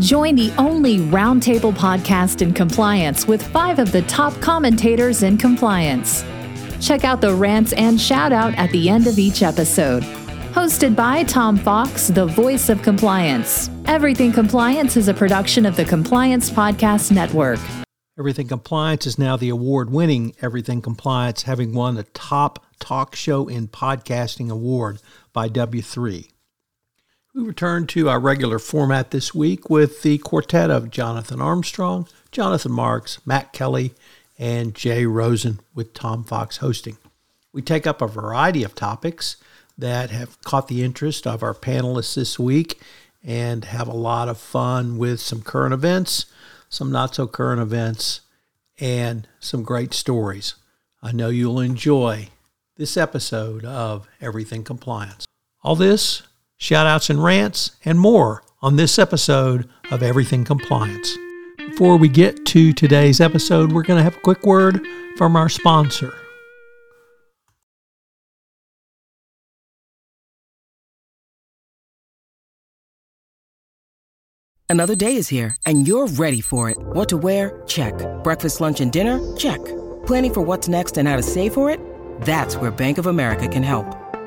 Join the only roundtable podcast in compliance with five of the top commentators in compliance. Check out the rants and shout out at the end of each episode. Hosted by Tom Fox, the voice of compliance. Everything Compliance is a production of the Compliance Podcast Network. Everything Compliance is now the award winning Everything Compliance, having won the top talk show in podcasting award by W3. We return to our regular format this week with the quartet of Jonathan Armstrong, Jonathan Marks, Matt Kelly, and Jay Rosen with Tom Fox hosting. We take up a variety of topics that have caught the interest of our panelists this week and have a lot of fun with some current events, some not so current events, and some great stories. I know you'll enjoy this episode of Everything Compliance. All this shout outs and rants, and more on this episode of Everything Compliance. Before we get to today's episode, we're going to have a quick word from our sponsor. Another day is here, and you're ready for it. What to wear? Check. Breakfast, lunch, and dinner? Check. Planning for what's next and how to save for it? That's where Bank of America can help.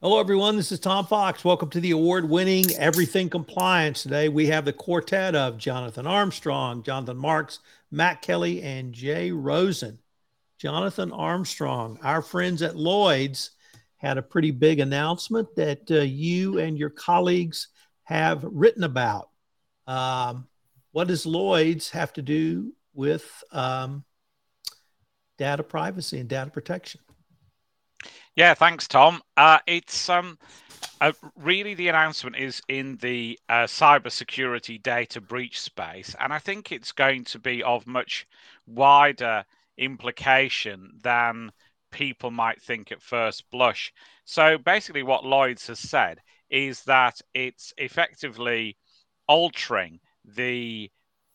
Hello, everyone. This is Tom Fox. Welcome to the award winning Everything Compliance. Today we have the quartet of Jonathan Armstrong, Jonathan Marks, Matt Kelly, and Jay Rosen. Jonathan Armstrong, our friends at Lloyd's, had a pretty big announcement that uh, you and your colleagues have written about. Um, what does Lloyd's have to do with um, data privacy and data protection? Yeah, thanks, Tom. Uh, it's um, uh, really the announcement is in the uh, cybersecurity data breach space, and I think it's going to be of much wider implication than people might think at first blush. So basically, what Lloyd's has said is that it's effectively altering the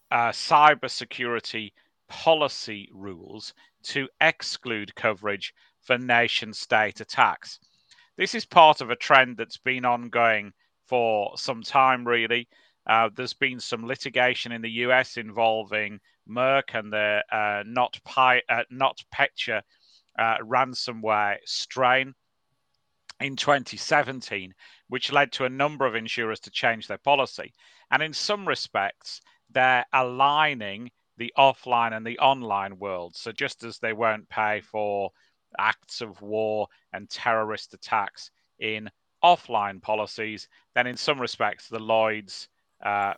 uh, cybersecurity policy rules to exclude coverage for nation state attacks. This is part of a trend that's been ongoing for some time, really. Uh, there's been some litigation in the US involving Merck and the uh, not, Pi- uh, NotPetya uh, ransomware strain in 2017, which led to a number of insurers to change their policy. And in some respects, they're aligning the offline and the online world. So just as they won't pay for acts of war and terrorist attacks in offline policies, then in some respects, the Lloyd's uh,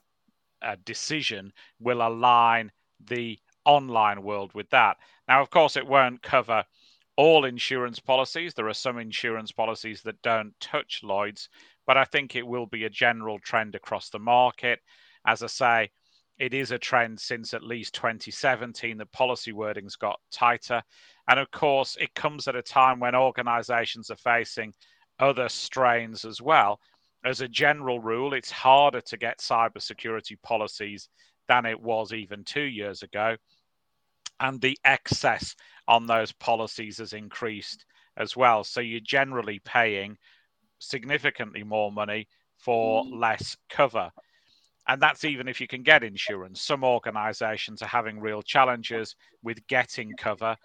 uh, decision will align the online world with that. Now, of course, it won't cover all insurance policies. There are some insurance policies that don't touch Lloyd's, but I think it will be a general trend across the market. As I say, it is a trend since at least 2017 that policy wording's got tighter. And of course, it comes at a time when organizations are facing other strains as well. As a general rule, it's harder to get cybersecurity policies than it was even two years ago. And the excess on those policies has increased as well. So you're generally paying significantly more money for mm. less cover. And that's even if you can get insurance. Some organizations are having real challenges with getting cover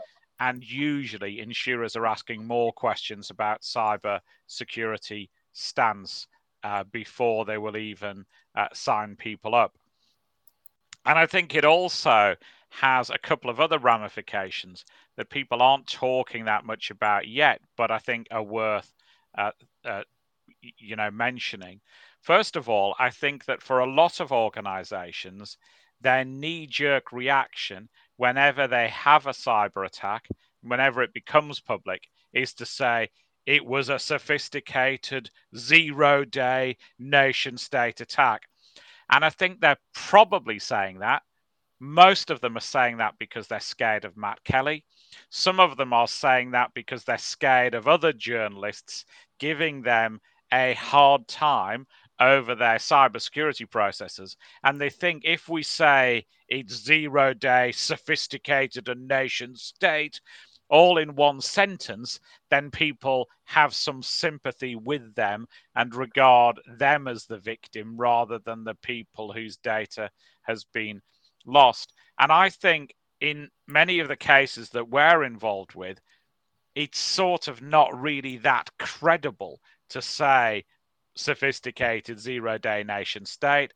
and usually insurers are asking more questions about cyber security stance uh, before they will even uh, sign people up. And I think it also has a couple of other ramifications that people aren't talking that much about yet, but I think are worth, uh, uh, you know, mentioning. First of all, I think that for a lot of organizations, their knee jerk reaction whenever they have a cyber attack, whenever it becomes public, is to say it was a sophisticated zero day nation state attack. And I think they're probably saying that. Most of them are saying that because they're scared of Matt Kelly. Some of them are saying that because they're scared of other journalists giving them a hard time over their cybersecurity processes. And they think if we say it's zero day, sophisticated, and nation state, all in one sentence, then people have some sympathy with them and regard them as the victim rather than the people whose data has been lost. And I think in many of the cases that we're involved with, it's sort of not really that credible to say sophisticated zero day nation state.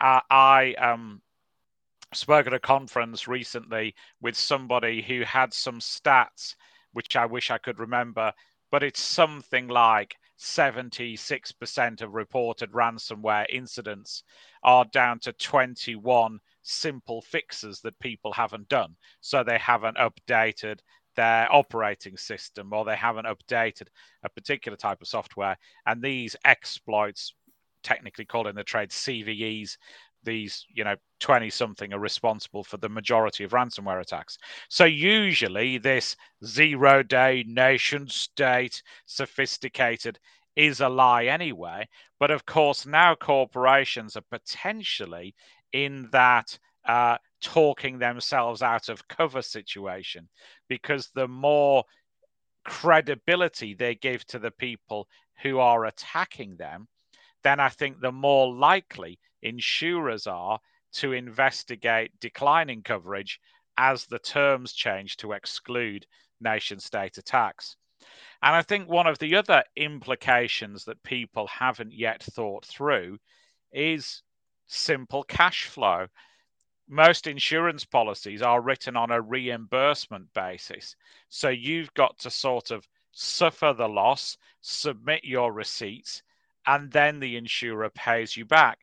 Uh, I um, spoke at a conference recently with somebody who had some stats, which I wish I could remember, but it's something like 76% of reported ransomware incidents are down to 21 simple fixes that people haven't done. So they haven't updated their operating system or they haven't updated a particular type of software. And these exploits, technically called in the trade CVEs, these, you know, 20 something are responsible for the majority of ransomware attacks. So usually this zero day nation state sophisticated is a lie anyway. But of course, now corporations are potentially in that uh, talking themselves out of cover situation because the more credibility they give to the people who are attacking them, then I think the more likely insurers are to investigate declining coverage as the terms change to exclude nation state attacks. And I think one of the other implications that people haven't yet thought through is simple cash flow most insurance policies are written on a reimbursement basis. So you've got to sort of suffer the loss, submit your receipts, and then the insurer pays you back.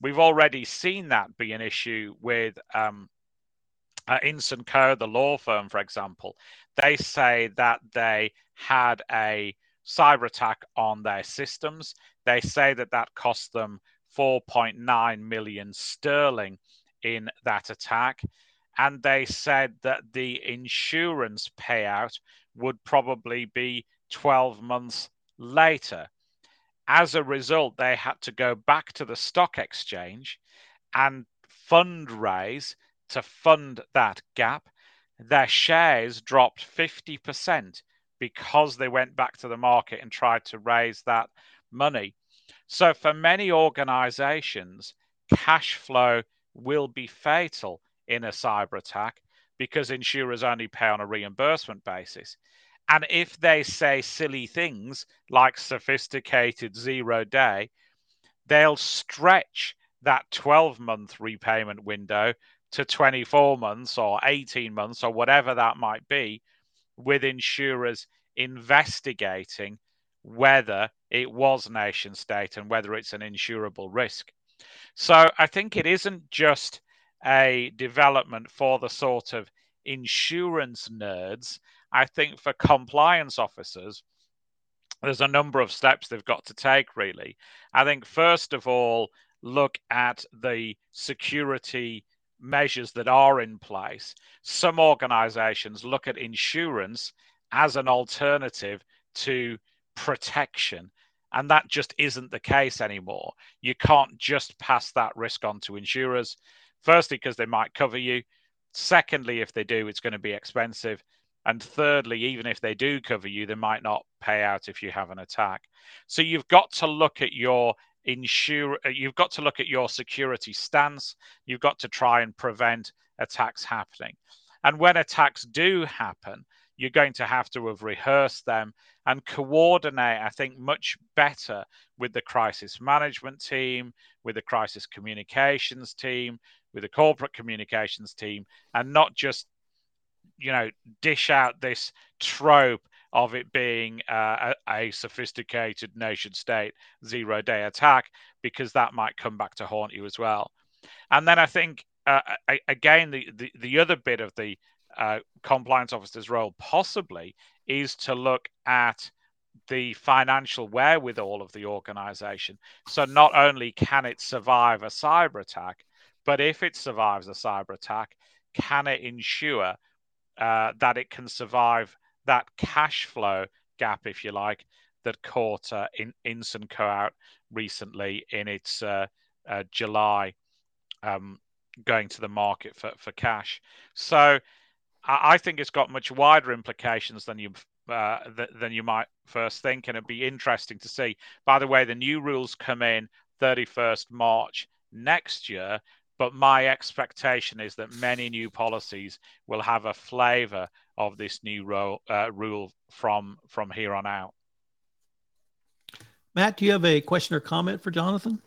We've already seen that be an issue with um, uh, Ince & Co, the law firm, for example. They say that they had a cyber attack on their systems. They say that that cost them 4.9 million sterling in that attack. And they said that the insurance payout would probably be 12 months later. As a result, they had to go back to the stock exchange and fundraise to fund that gap. Their shares dropped 50% because they went back to the market and tried to raise that money. So, for many organizations, cash flow will be fatal in a cyber attack because insurers only pay on a reimbursement basis. And if they say silly things like sophisticated zero day, they'll stretch that 12 month repayment window to 24 months or 18 months or whatever that might be, with insurers investigating whether it was nation state and whether it's an insurable risk. So I think it isn't just a development for the sort of insurance nerds. I think for compliance officers, there's a number of steps they've got to take, really. I think, first of all, look at the security measures that are in place. Some organizations look at insurance as an alternative to protection. And that just isn't the case anymore. You can't just pass that risk on to insurers. Firstly, because they might cover you. Secondly, if they do, it's going to be expensive. And thirdly, even if they do cover you, they might not pay out if you have an attack. So you've got to look at your insure uh, you've got to look at your security stance. You've got to try and prevent attacks happening. And when attacks do happen, you're going to have to have rehearsed them and coordinate, I think, much better with the crisis management team, with the crisis communications team, with the corporate communications team and not just, you know, dish out this trope of it being uh, a, a, sophisticated nation state zero day attack, because that might come back to haunt you as well. And then I think, uh, again, the, the, the, other bit of the uh, compliance officer's role possibly is to look at the financial wherewithal of the organization. So not only can it survive a cyber attack, but if it survives a cyber attack, can it ensure uh, that it can survive that cash flow gap, if you like, that caught uh, in Inson out recently in its uh, uh, July um, going to the market for, for cash. So I, I think it's got much wider implications than you uh, th- than you might first think, and it'd be interesting to see. By the way, the new rules come in 31st March next year, but my expectation is that many new policies will have a flavour of this new ro- uh, rule from from here on out. Matt, do you have a question or comment for Jonathan?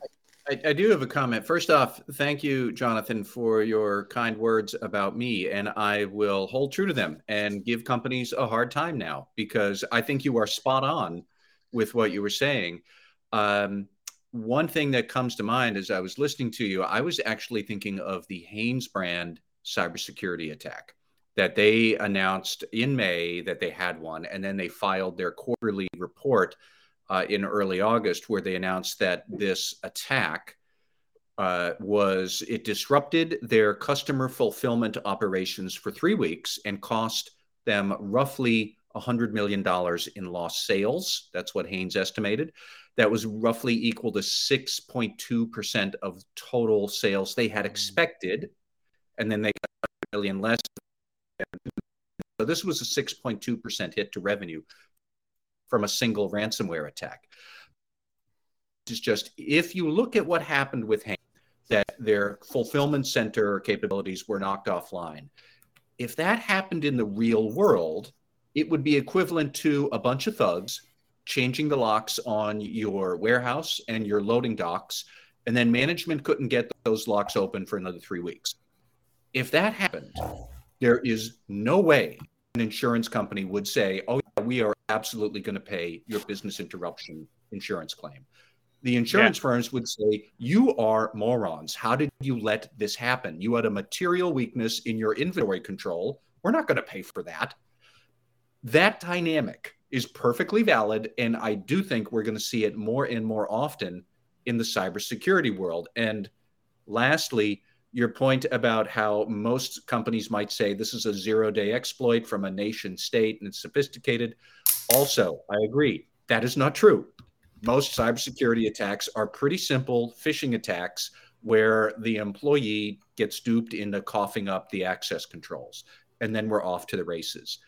I, I, do have a comment. First off, thank you, Jonathan, for your kind words about me. And I will hold true to them and give companies a hard time now because I think you are spot on with what you were saying. Um, one thing that comes to mind as I was listening to you, I was actually thinking of the HanesBrands cybersecurity attack that they announced in May that they had one, and then they filed their quarterly report uh, in early August, where they announced that this attack uh, was it disrupted their customer fulfillment operations for three weeks and cost them roughly $100 million in lost sales. That's what Hanes estimated. That was roughly equal to 6.2% of total sales they had mm. expected. And then they got a million less. So this was a 6.2% hit to revenue from a single ransomware attack. It's just if you look at what happened with Hanes, that their fulfillment center capabilities were knocked offline. If that happened in the real world, it would be equivalent to a bunch of thugs changing the locks on your warehouse and your loading docks, and then management couldn't get those locks open for another three weeks. If that happened, there is no way an insurance company would say, oh, yeah, we are absolutely going to pay your business interruption insurance claim. The insurance yeah. firms would say, You are morons. How did you let this happen? You had a material weakness in your inventory control. We're not going to pay for that. That dynamic is perfectly valid. And I do think we're going to see it more and more often in the cybersecurity world. And lastly, your point about how most companies might say this is a zero day exploit from a nation state and it's sophisticated. Also, I agree. That is not true. Most cybersecurity attacks are pretty simple phishing attacks where the employee gets duped into coughing up the access controls, and then we're off to the races.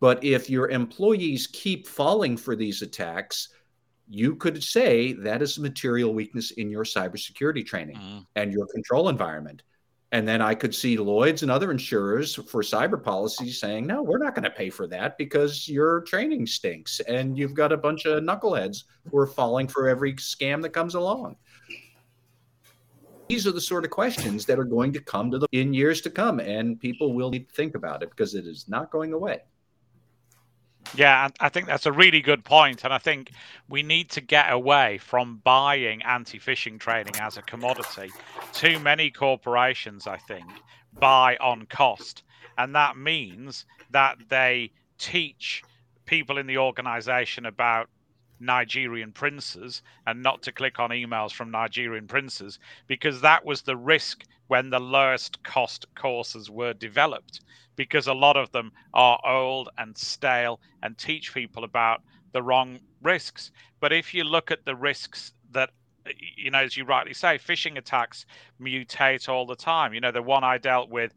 But if your employees keep falling for these attacks, you could say that is a material weakness in your cybersecurity training mm. and your control environment. And then I could see Lloyd's and other insurers for cyber policies saying, no, we're not going to pay for that because your training stinks and you've got a bunch of knuckleheads who are falling for every scam that comes along. These are the sort of questions that are going to come to the in years to come, and people will need to think about it because it is not going away. Yeah, I think that's a really good point, and I think we need to get away from buying anti-phishing training as a commodity. Too many corporations, I think, buy on cost, and that means that they teach people in the organization about Nigerian princes and not to click on emails from Nigerian princes because that was the risk when the lowest cost courses were developed because a lot of them are old and stale and teach people about the wrong risks. But if you look at the risks that you know, as you rightly say, phishing attacks mutate all the time. You know, the one I dealt with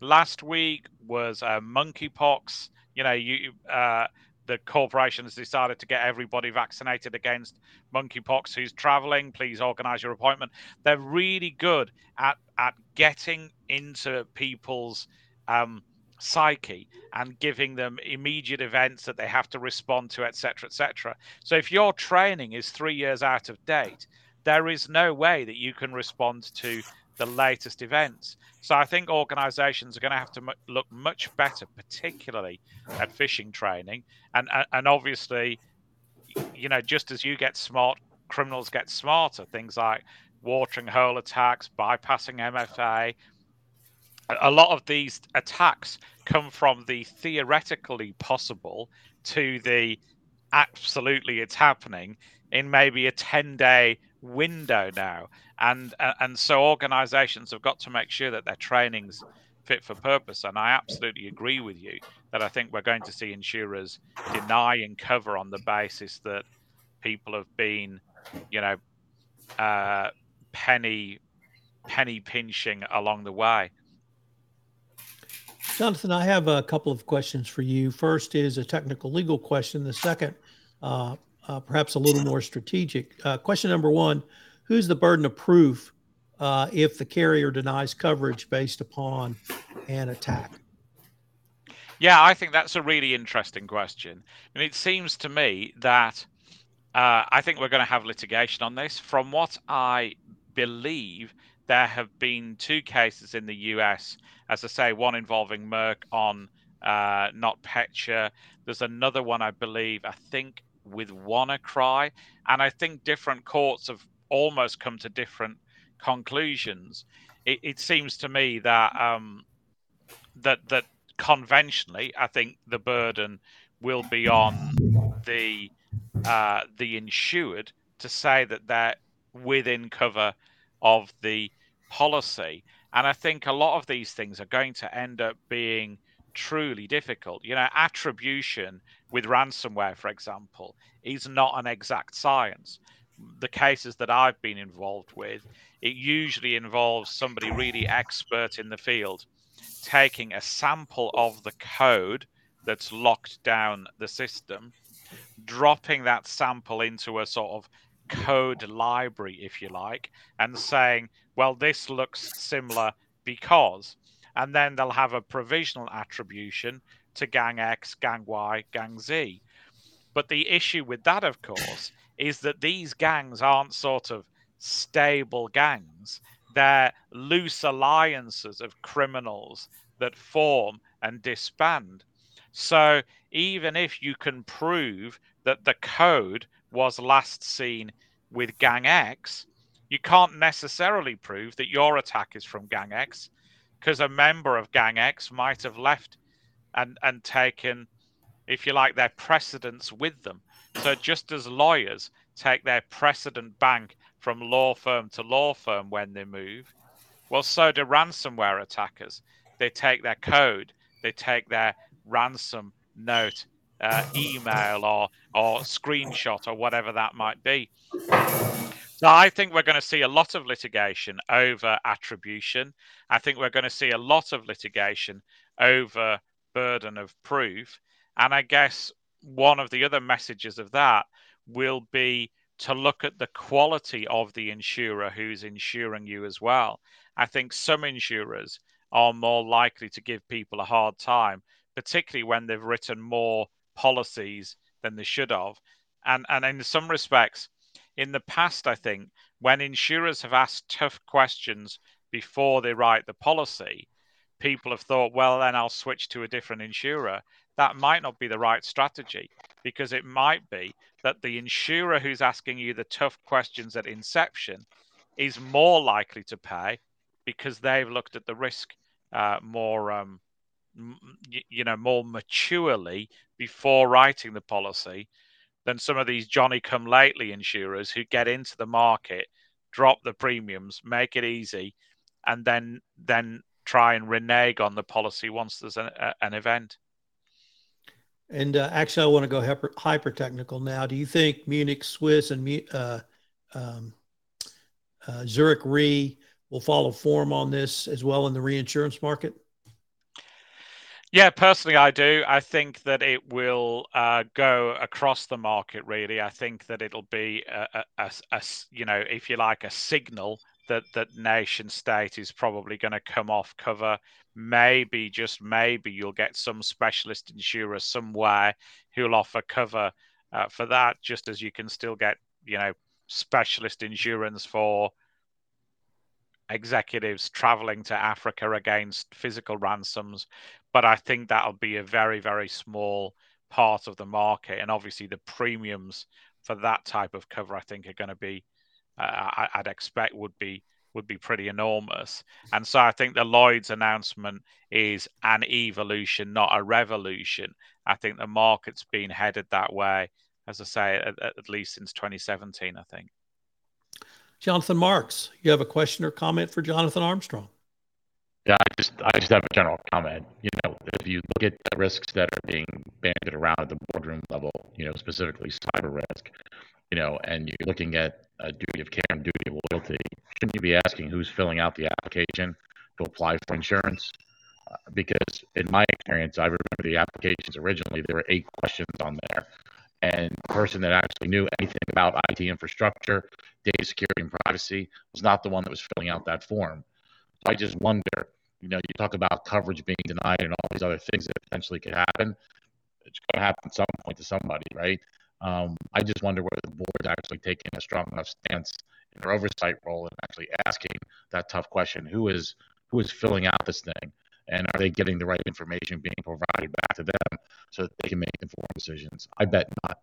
last week was uh, monkeypox. You know, you uh, the corporation has decided to get everybody vaccinated against monkeypox who's traveling. Please organize your appointment. They're really good at at getting into people's um, psyche and giving them immediate events that they have to respond to, etc., etc. So if your training is three years out of date, there is no way that you can respond to the latest events. So I think organisations are going to have to m- look much better, particularly at phishing training, and and obviously, you know, just as you get smart, criminals get smarter. Things like watering hole attacks, bypassing MFA. A lot of these attacks come from the theoretically possible to the absolutely it's happening in maybe a 10 day window now and uh, and so organizations have got to make sure that their training's fit for purpose and i absolutely agree with you that i think we're going to see insurers denying cover on the basis that people have been you know uh, penny penny pinching along the way Jonathan, I have a couple of questions for you. First is a technical legal question. The second, uh, uh, perhaps a little more strategic. Uh, question number one Who's the burden of proof uh, if the carrier denies coverage based upon an attack? Yeah, I think that's a really interesting question. And it seems to me that uh, I think we're going to have litigation on this. From what I believe, there have been two cases in the US, as I say, one involving Merck on uh, NotPetya. There's another one, I believe, I think with WannaCry. And I think different courts have almost come to different conclusions. It, it seems to me that um, that that conventionally, I think the burden will be on the uh, the insured to say that they're within cover of the policy. And I think a lot of these things are going to end up being truly difficult. You know, attribution with ransomware, for example, is not an exact science. The cases that I've been involved with, it usually involves somebody really expert in the field taking a sample of the code that's locked down the system, dropping that sample into a sort of code library, if you like, and saying, well, this looks similar because, and then they'll have a provisional attribution to gang X, gang Y, gang Z. But the issue with that, of course, is that these gangs aren't sort of stable gangs. They're loose alliances of criminals that form and disband. So even if you can prove that the code was last seen with Gang X, you can't necessarily prove that your attack is from Gang X because a member of Gang X might have left and, and taken, if you like, their precedents with them. So just as lawyers take their precedent bank from law firm to law firm when they move, well, so do ransomware attackers. They take their code, they take their ransom note uh, email or or screenshot or whatever that might be. I think we're going to see a lot of litigation over attribution. I think we're going to see a lot of litigation over burden of proof. And I guess one of the other messages of that will be to look at the quality of the insurer who's insuring you as well. I think some insurers are more likely to give people a hard time, particularly when they've written more policies than they should have. And and in some respects, in the past, I think when insurers have asked tough questions before they write the policy, people have thought, well, then I'll switch to a different insurer. That might not be the right strategy because it might be that the insurer who's asking you the tough questions at inception is more likely to pay because they've looked at the risk uh, more um, you know more maturely before writing the policy than some of these Johnny come lately insurers who get into the market, drop the premiums, make it easy, and then then try and renege on the policy once there's an, a, an event. And uh, actually, I want to go hyper, hyper, technical now. Do you think Munich Swiss and uh, um, uh, Zurich Re will follow form on this as well in the reinsurance market? Yeah, personally, I do. I think that it will uh, go across the market. Really, I think that it'll be a, a, a, you know, if you like, a signal that that nation state is probably going to come off cover. Maybe just maybe you'll get some specialist insurer somewhere who'll offer cover uh, for that, just as you can still get you know specialist insurance for executives traveling to Africa against physical ransoms, but I think that'll be a very, very small part of the market. And obviously, the premiums for that type of cover, I think, are going to be, uh, I'd expect, would be would be pretty enormous. And so I think the Lloyd's announcement is an evolution, not a revolution. I think the market's been headed that way, as I say, at, at least since 2017. I think. Jonathan Marks, you have a question or comment for Jonathan Armstrong? Yeah, I just I just have a general comment. You know, if you look at the risks that are being banded around at the boardroom level, you know, specifically cyber risk, you know, and you're looking at a duty of care and duty of loyalty, shouldn't you be asking who's filling out the application to apply for insurance? Uh, because in my experience, I remember the applications originally, there were eight questions on there and the person that actually knew anything about IT infrastructure, data security, and privacy was not the one that was filling out that form. So I just wonder, you know, you talk about coverage being denied and all these other things that potentially could happen. It's going to happen at some point to somebody, right? Um, I just wonder whether the board's actually taking a strong enough stance in their oversight role and actually asking that tough question: Who is who is filling out this thing? and are they getting the right information being provided back to them so that they can make informed decisions? I bet not.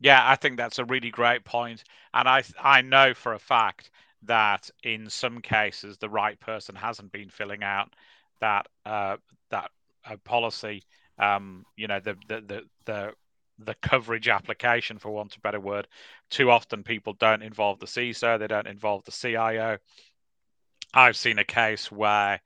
Yeah, I think that's a really great point, and I I know for a fact that in some cases the right person hasn't been filling out that uh, that uh, policy. Um, you know the the the, the the coverage application, for want of a better word. Too often, people don't involve the CISO, they don't involve the CIO. I've seen a case where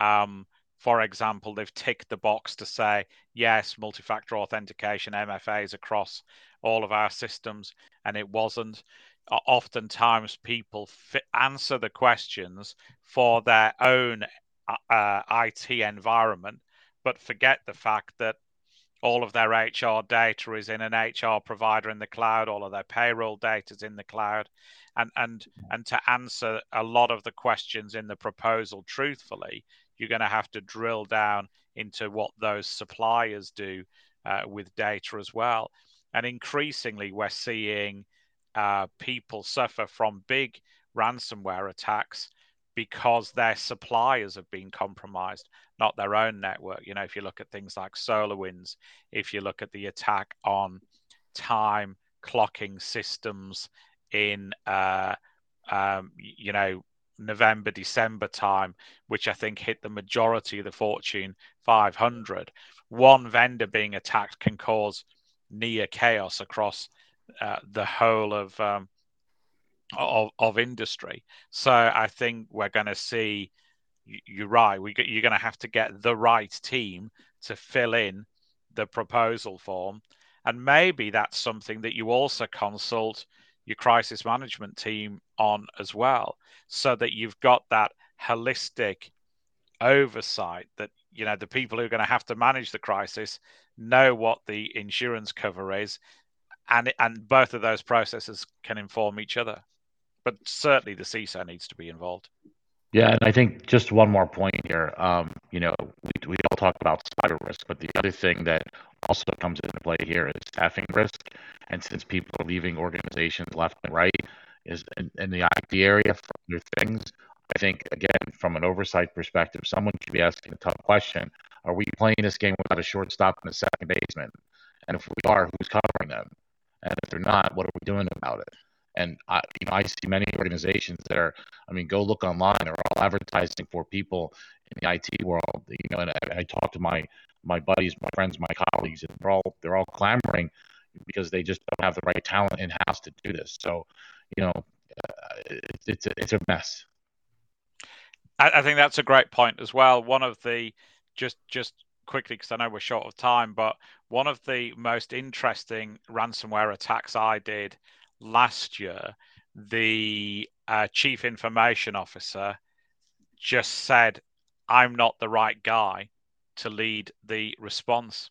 um, for example, they've ticked the box to say, yes, multi factor authentication, MFAs across all of our systems, and it wasn't. Oftentimes, people answer the questions for their own uh, uh IT environment, but forget the fact that all of their HR data is in an HR provider in the cloud, all of their payroll data is in the cloud. And, and, and to answer a lot of the questions in the proposal truthfully, you're going to have to drill down into what those suppliers do uh, with data as well. And increasingly, we're seeing uh, people suffer from big ransomware attacks because their suppliers have been compromised, not their own network. You know, if you look at things like SolarWinds, if you look at the attack on time clocking systems in, uh, um, you know, November, December time, which I think hit the majority of the Fortune 500. One vendor being attacked can cause near chaos across uh, the whole of, um, of, of industry. So I think we're going to see. You're right. We, you're going to have to get the right team to fill in the proposal form, and maybe that's something that you also consult your crisis management team on as well, so that you've got that holistic oversight that you know the people who are going to have to manage the crisis know what the insurance cover is and and both of those processes can inform each other but certainly the CISO needs to be involved yeah and i think just one more point here um, you know we, we all talk about cyber risk but the other thing that also comes into play here is staffing risk and since people are leaving organizations left and right is in, in the IT area for other things. I think again, from an oversight perspective, someone should be asking a tough question: Are we playing this game without a shortstop and a second baseman? And if we are, who's covering them? And if they're not, what are we doing about it? And I, you know, I see many organizations that are, I mean, go look online. They're all advertising for people in the IT world. You know, and I, I talk to my my buddies, my friends, my colleagues, and they're all they're all clamoring because they just don't have the right talent in house to do this. So, you know, uh, it's a, it's a mess. I, I think that's a great point as well. One of the just just quickly because I know we're short of time, but one of the most interesting ransomware attacks I did last year, the uh, chief information officer just said, "I'm not the right guy to lead the response,"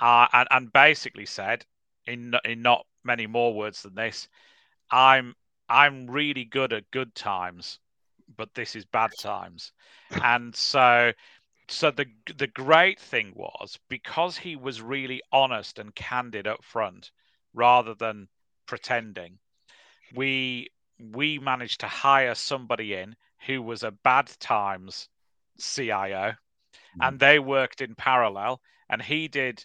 uh, and, and basically said, in in not many more words than this, I'm I'm really good at good times, but this is bad times. And so so the the great thing was because he was really honest and candid up front rather than pretending, we we managed to hire somebody in who was a bad times CIO, mm-hmm. and they worked in parallel. And he did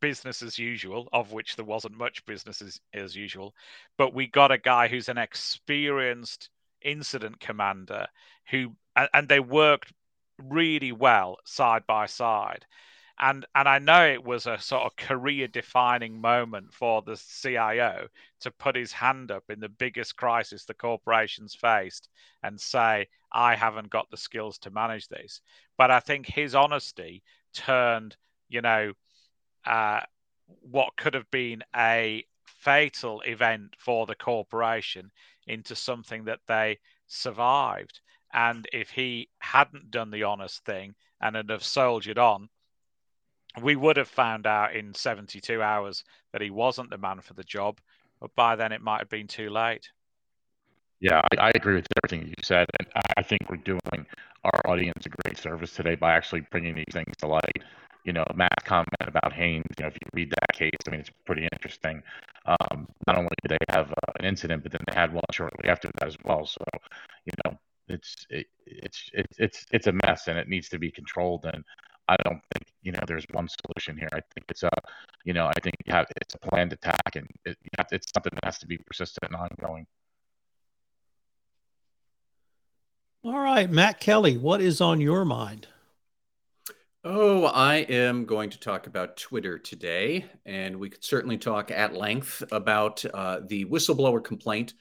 business as usual, of which there wasn't much business as, as usual. But we got a guy who's an experienced incident commander who, and, and they worked really well side by side. And and I know it was a sort of career defining moment for the CIO to put his hand up in the biggest crisis the corporation's faced and say I haven't got the skills to manage this. But I think his honesty turned you know uh, what could have been a fatal event for the corporation into something that they survived and if he hadn't done the honest thing and had have soldiered on we would have found out in 72 hours that he wasn't the man for the job, but by then it might have been too late. Yeah, I, I agree with everything you said, and I think we're doing our audience a great service today by actually bringing these things to light. You know, Matt's comment about Hanes. You know, if you read that case, I mean, it's pretty interesting. Um, not only did they have uh, an incident, but then they had one shortly after that as well. So, you know, it's it, it's it's it's it's a mess, and it needs to be controlled. And I don't think you know there's one solution here. I think it's a, you know, I think you have, it's a planned attack, and it, to, it's something that has to be persistent and ongoing. All right, Matt Kelly, what is on your mind? Oh, I am going to talk about Twitter today, and we could certainly talk at length about uh, the whistleblower complaint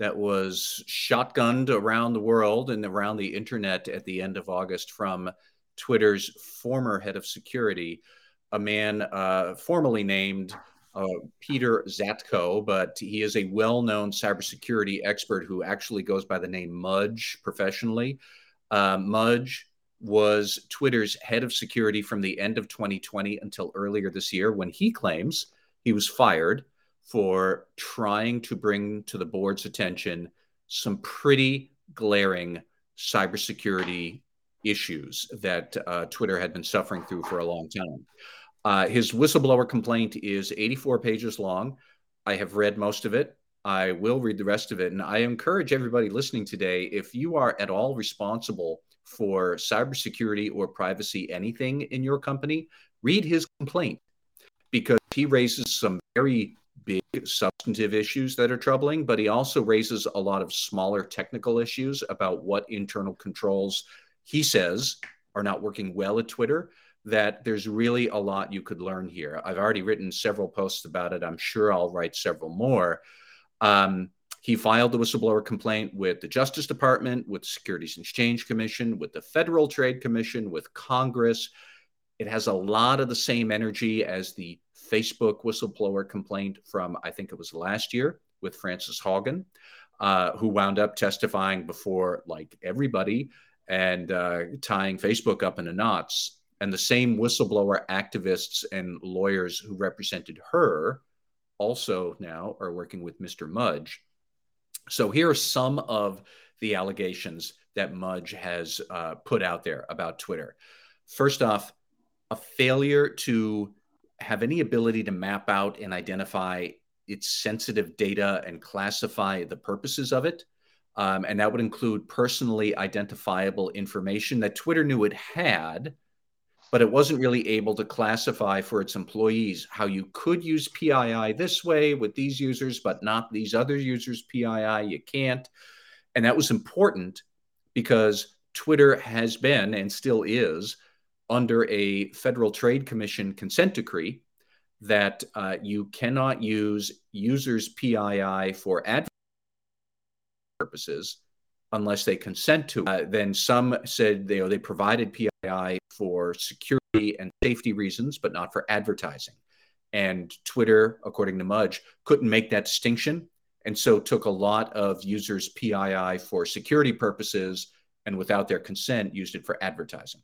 that was shotgunned around the world and around the internet at the end of August from Twitter's former head of security, a man uh, formerly named uh, Peter Zatko, but he is a well known cybersecurity expert who actually goes by the name Mudge professionally. Uh, Mudge was Twitter's head of security from the end of 2020 until earlier this year when he claims he was fired for trying to bring to the board's attention some pretty glaring cybersecurity issues that uh, Twitter had been suffering through for a long time. Uh, his whistleblower complaint is 84 pages long. I have read most of it. I will read the rest of it. And I encourage everybody listening today if you are at all responsible for cybersecurity or privacy, anything in your company, read his complaint because he raises some very big substantive issues that are troubling, but he also raises a lot of smaller technical issues about what internal controls he says are not working well at Twitter, that there's really a lot you could learn here. I've already written several posts about it. I'm sure I'll write several more. Um, he filed the whistleblower complaint with the Justice Department, with the Securities and Exchange Commission, with the Federal Trade Commission, with Congress. It has a lot of the same energy as the Facebook whistleblower complaint from, I think it was last year, with Frances Haugen, uh, who wound up testifying before like everybody and uh, tying Facebook up in a knots. And the same whistleblower activists and lawyers who represented her also now are working with Mr. Mudge. So here are some of the allegations that Mudge has uh, put out there about Twitter. First off, a failure to have any ability to map out and identify its sensitive data and classify the purposes of it. Um, and that would include personally identifiable information that Twitter knew it had, but it wasn't really able to classify for its employees how you could use PII this way with these users, but not these other users' PII. You can't. And that was important because Twitter has been and still is under a Federal Trade Commission consent decree that uh, you cannot use users' PII for advertising purposes unless they consent to it. Uh, then some said they, you know, they provided PII for security and safety reasons, but not for advertising. And Twitter, according to Mudge, couldn't make that distinction. And so took a lot of users' PII for security purposes and without their consent used it for advertising.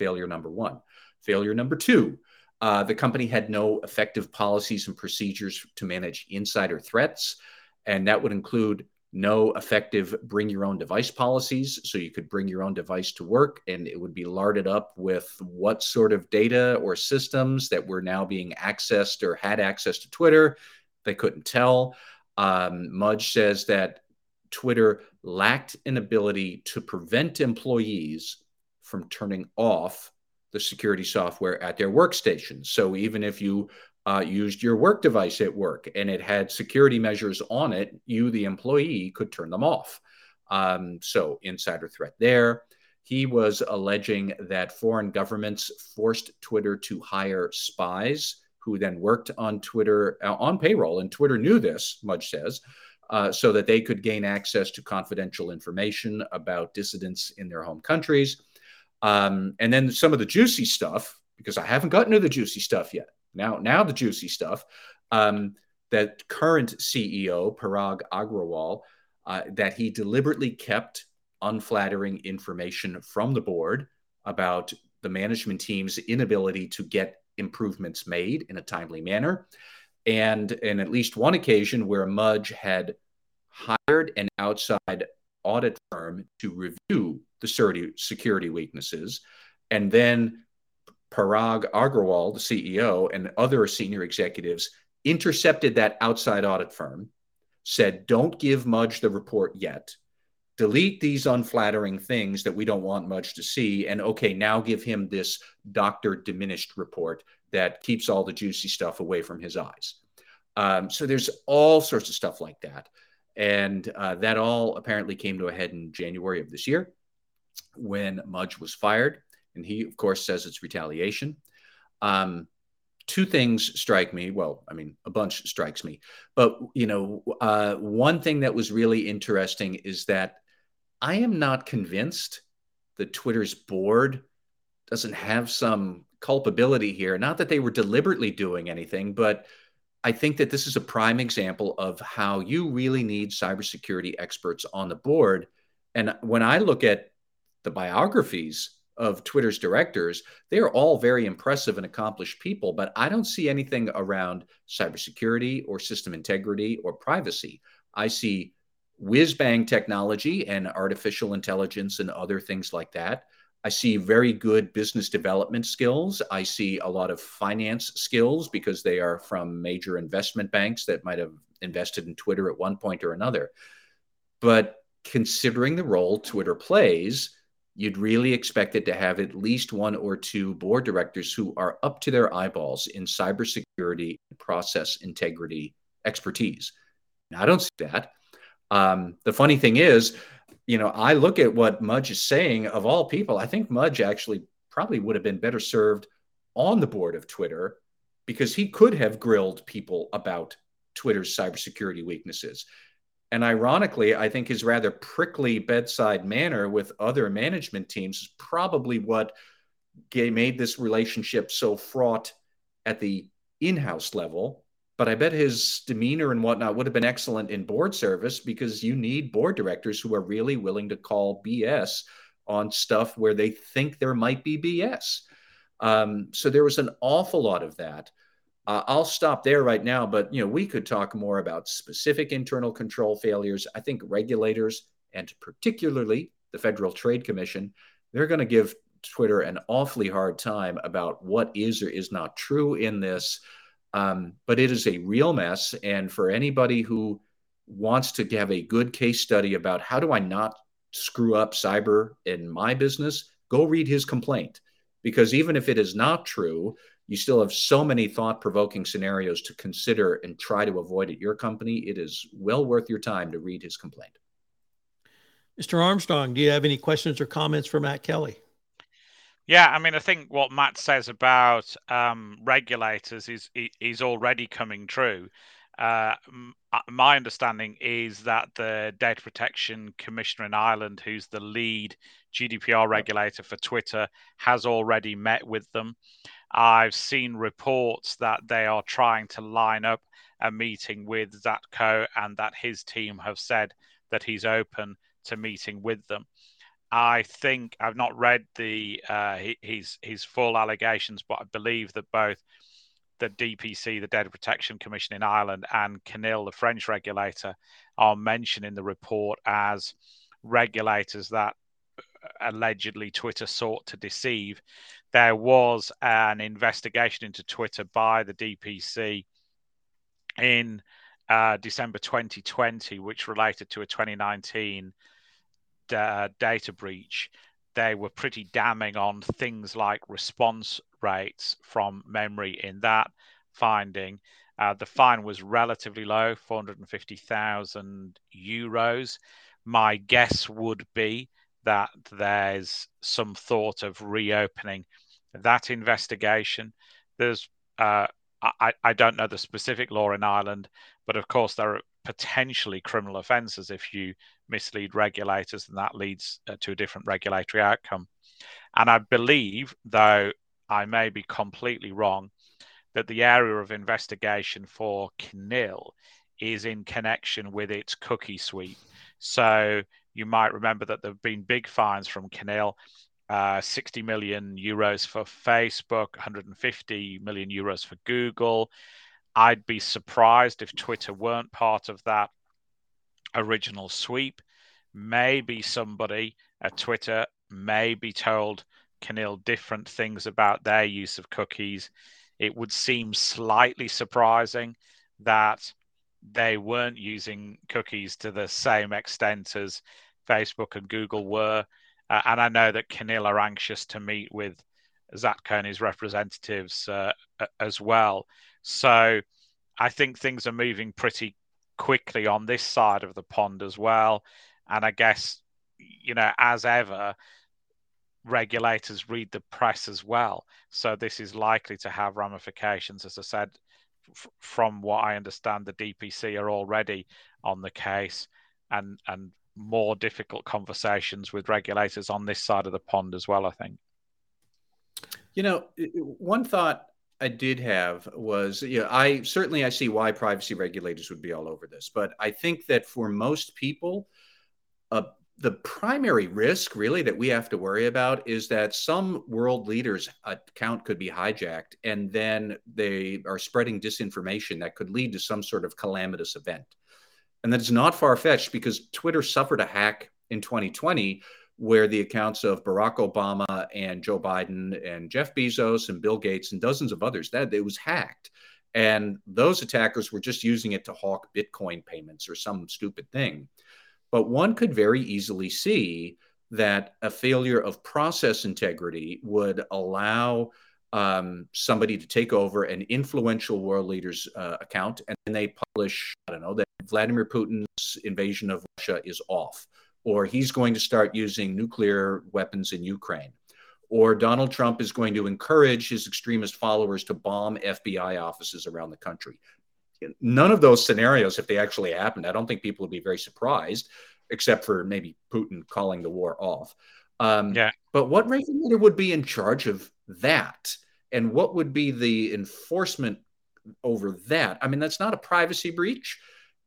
Failure number one. Failure number two. Uh, the company had no effective policies and procedures to manage insider threats, and that would include no effective bring your own device policies. So you could bring your own device to work and it would be larded up with what sort of data or systems that were now being accessed or had access to Twitter. They couldn't tell. Um, Mudge says that Twitter lacked an ability to prevent employees from turning off the security software at their workstations. So even if you uh, used your work device at work and it had security measures on it, you, the employee, could turn them off. Um, so, insider threat there. He was alleging that foreign governments forced Twitter to hire spies who then worked on Twitter uh, on payroll. And Twitter knew this, Mudge says, uh, so that they could gain access to confidential information about dissidents in their home countries. Um, and then some of the juicy stuff, because I haven't gotten to the juicy stuff yet. Now, now the juicy stuff. Um, that current CEO Parag Agrawal, uh, that he deliberately kept unflattering information from the board about the management team's inability to get improvements made in a timely manner. And in at least one occasion where Mudge had hired an outside audit firm to review the security weaknesses. And then Parag Agrawal, the CEO, and other senior executives intercepted that outside audit firm, said, Don't give Mudge the report yet. Delete these unflattering things that we don't want Mudge to see. And okay, now give him this doctor diminished report that keeps all the juicy stuff away from his eyes. Um, so there's all sorts of stuff like that. And uh, that all apparently came to a head in January of this year when Mudge was fired. And he, of course, says it's retaliation. Um, two things strike me. Well, I mean, a bunch strikes me. But, you know, uh, one thing that was really interesting is that I am not convinced that Twitter's board doesn't have some culpability here. Not that they were deliberately doing anything, but I think that this is a prime example of how you really need cybersecurity experts on the board. And when I look at the biographies of Twitter's directors, they are all very impressive and accomplished people, but I don't see anything around cybersecurity or system integrity or privacy. I see whiz bang technology and artificial intelligence and other things like that. I see very good business development skills. I see a lot of finance skills because they are from major investment banks that might have invested in Twitter at one point or another. But considering the role Twitter plays, you'd really expect it to have at least one or two board directors who are up to their eyeballs in cybersecurity and process integrity expertise. Now, I don't see that. Um, the funny thing is, you know, I look at what Mudge is saying of all people. I think Mudge actually probably would have been better served on the board of Twitter because he could have grilled people about Twitter's cybersecurity weaknesses. And ironically, I think his rather prickly bedside manner with other management teams is probably what made this relationship so fraught at the in house level but I bet his demeanor and whatnot would have been excellent in board service because you need board directors who are really willing to call BS on stuff where they think there might be BS. Um, so there was an awful lot of that. Uh, I'll stop there right now, but you know we could talk more about specific internal control failures. I think regulators and particularly the Federal Trade Commission, they're going to give Twitter an awfully hard time about what is or is not true in this. Um, but it is a real mess. And for anybody who wants to have a good case study about how do I not screw up cyber in my business, go read his complaint. Because even if it is not true, you still have so many thought provoking scenarios to consider and try to avoid at your company. It is well worth your time to read his complaint. Mr. Armstrong, do you have any questions or comments for Matt Kelly? Yeah, I mean, I think what Matt says about um, regulators is is already coming true. Uh, uh, my understanding is that the Data Protection Commissioner in Ireland, who's the lead GDPR regulator for Twitter, has already met with them. I've seen reports that they are trying to line up a meeting with Zatko and that his team have said that he's open to meeting with them. I think I've not read the uh, his his full allegations, but I believe that both the DPC, the Data Protection Commission in Ireland, and CNIL, the French regulator, are mentioned in the report as regulators that uh, allegedly Twitter sought to deceive. There was an investigation into Twitter by the DPC in uh, December 2020, which related to a 2019 uh, data breach, they were pretty damning on things like response rates from memory in that finding. Uh, the fine was relatively low, 450,000 euros. My guess would be that there's some thought of reopening that investigation. There's, uh, I, I don't know the specific law in Ireland, but of course there are potentially criminal offences if you mislead regulators, and that leads uh, to a different regulatory outcome. And I believe, though I may be completely wrong, that the area of investigation for CNIL is in connection with its cookie sweep. So you might remember that there have been big fines from CNIL. Uh, 60 million euros for Facebook, 150 million euros for Google. I'd be surprised if Twitter weren't part of that original sweep. Maybe somebody at Twitter may be told CNIL different things about their use of cookies. It would seem slightly surprising that they weren't using cookies to the same extent as Facebook and Google were. Uh, and I know that CNIL are anxious to meet with Zatko and his representatives uh, as well. So I think things are moving pretty quickly on this side of the pond as well. And I guess, you know, as ever, regulators read the press as well. So this is likely to have ramifications. As I said, f- from what I understand, the DPC are already on the case and, and more difficult conversations with regulators on this side of the pond as well, I think. You know, one thought I did have was, you know, I certainly I see why privacy regulators would be all over this, but I think that for most people, uh, the primary risk really that we have to worry about is that some world leaders' account could be hijacked and then they are spreading disinformation that could lead to some sort of calamitous event. And that is not far fetched because Twitter suffered a hack in 2020 where the accounts of Barack Obama and Joe Biden and Jeff Bezos and Bill Gates and dozens of others that it was hacked. And those attackers were just using it to hawk Bitcoin payments or some stupid thing. But one could very easily see that a failure of process integrity would allow um, somebody to take over an influential world leader's uh, account and they publish, I don't know, that Vladimir Putin's invasion of Russia is off, or he's going to start using nuclear weapons in Ukraine, or Donald Trump is going to encourage his extremist followers to bomb FBI offices around the country. None of those scenarios, if they actually happened, I don't think people would be very surprised, except for maybe Putin calling the war off. Um, yeah. But what regulator would be in charge of that? And what would be the enforcement over that? I mean, that's not a privacy breach.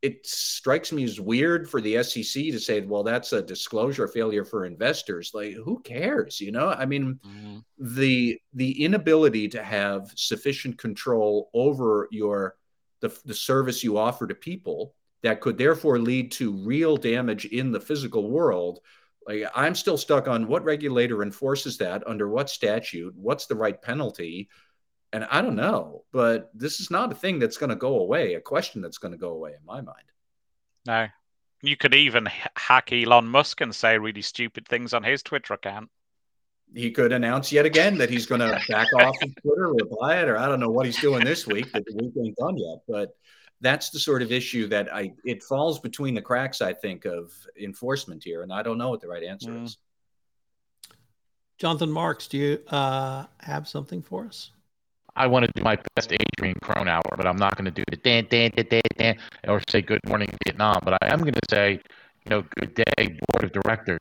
It strikes me as weird for the SEC to say, well, that's a disclosure failure for investors. Like, who cares? You know, I mean, mm-hmm. the the inability to have sufficient control over your the, the service you offer to people that could therefore lead to real damage in the physical world like I'm still stuck on what regulator enforces that under what statute, what's the right penalty, and I don't know. But this is not a thing that's going to go away. A question that's going to go away in my mind. No, you could even hack Elon Musk and say really stupid things on his Twitter account. He could announce yet again that he's going to back off of Twitter or buy it, or I don't know what he's doing this week. That the week ain't done yet, but that's the sort of issue that I it falls between the cracks. I think of enforcement here, and I don't know what the right answer mm. is. Jonathan Marks, do you uh, have something for us? I want to do my best Adrian Cronauer, but I'm not going to do the dan, dan, dan, dan, dan, or say good morning Vietnam. But I am going to say, you know, good day, board of directors.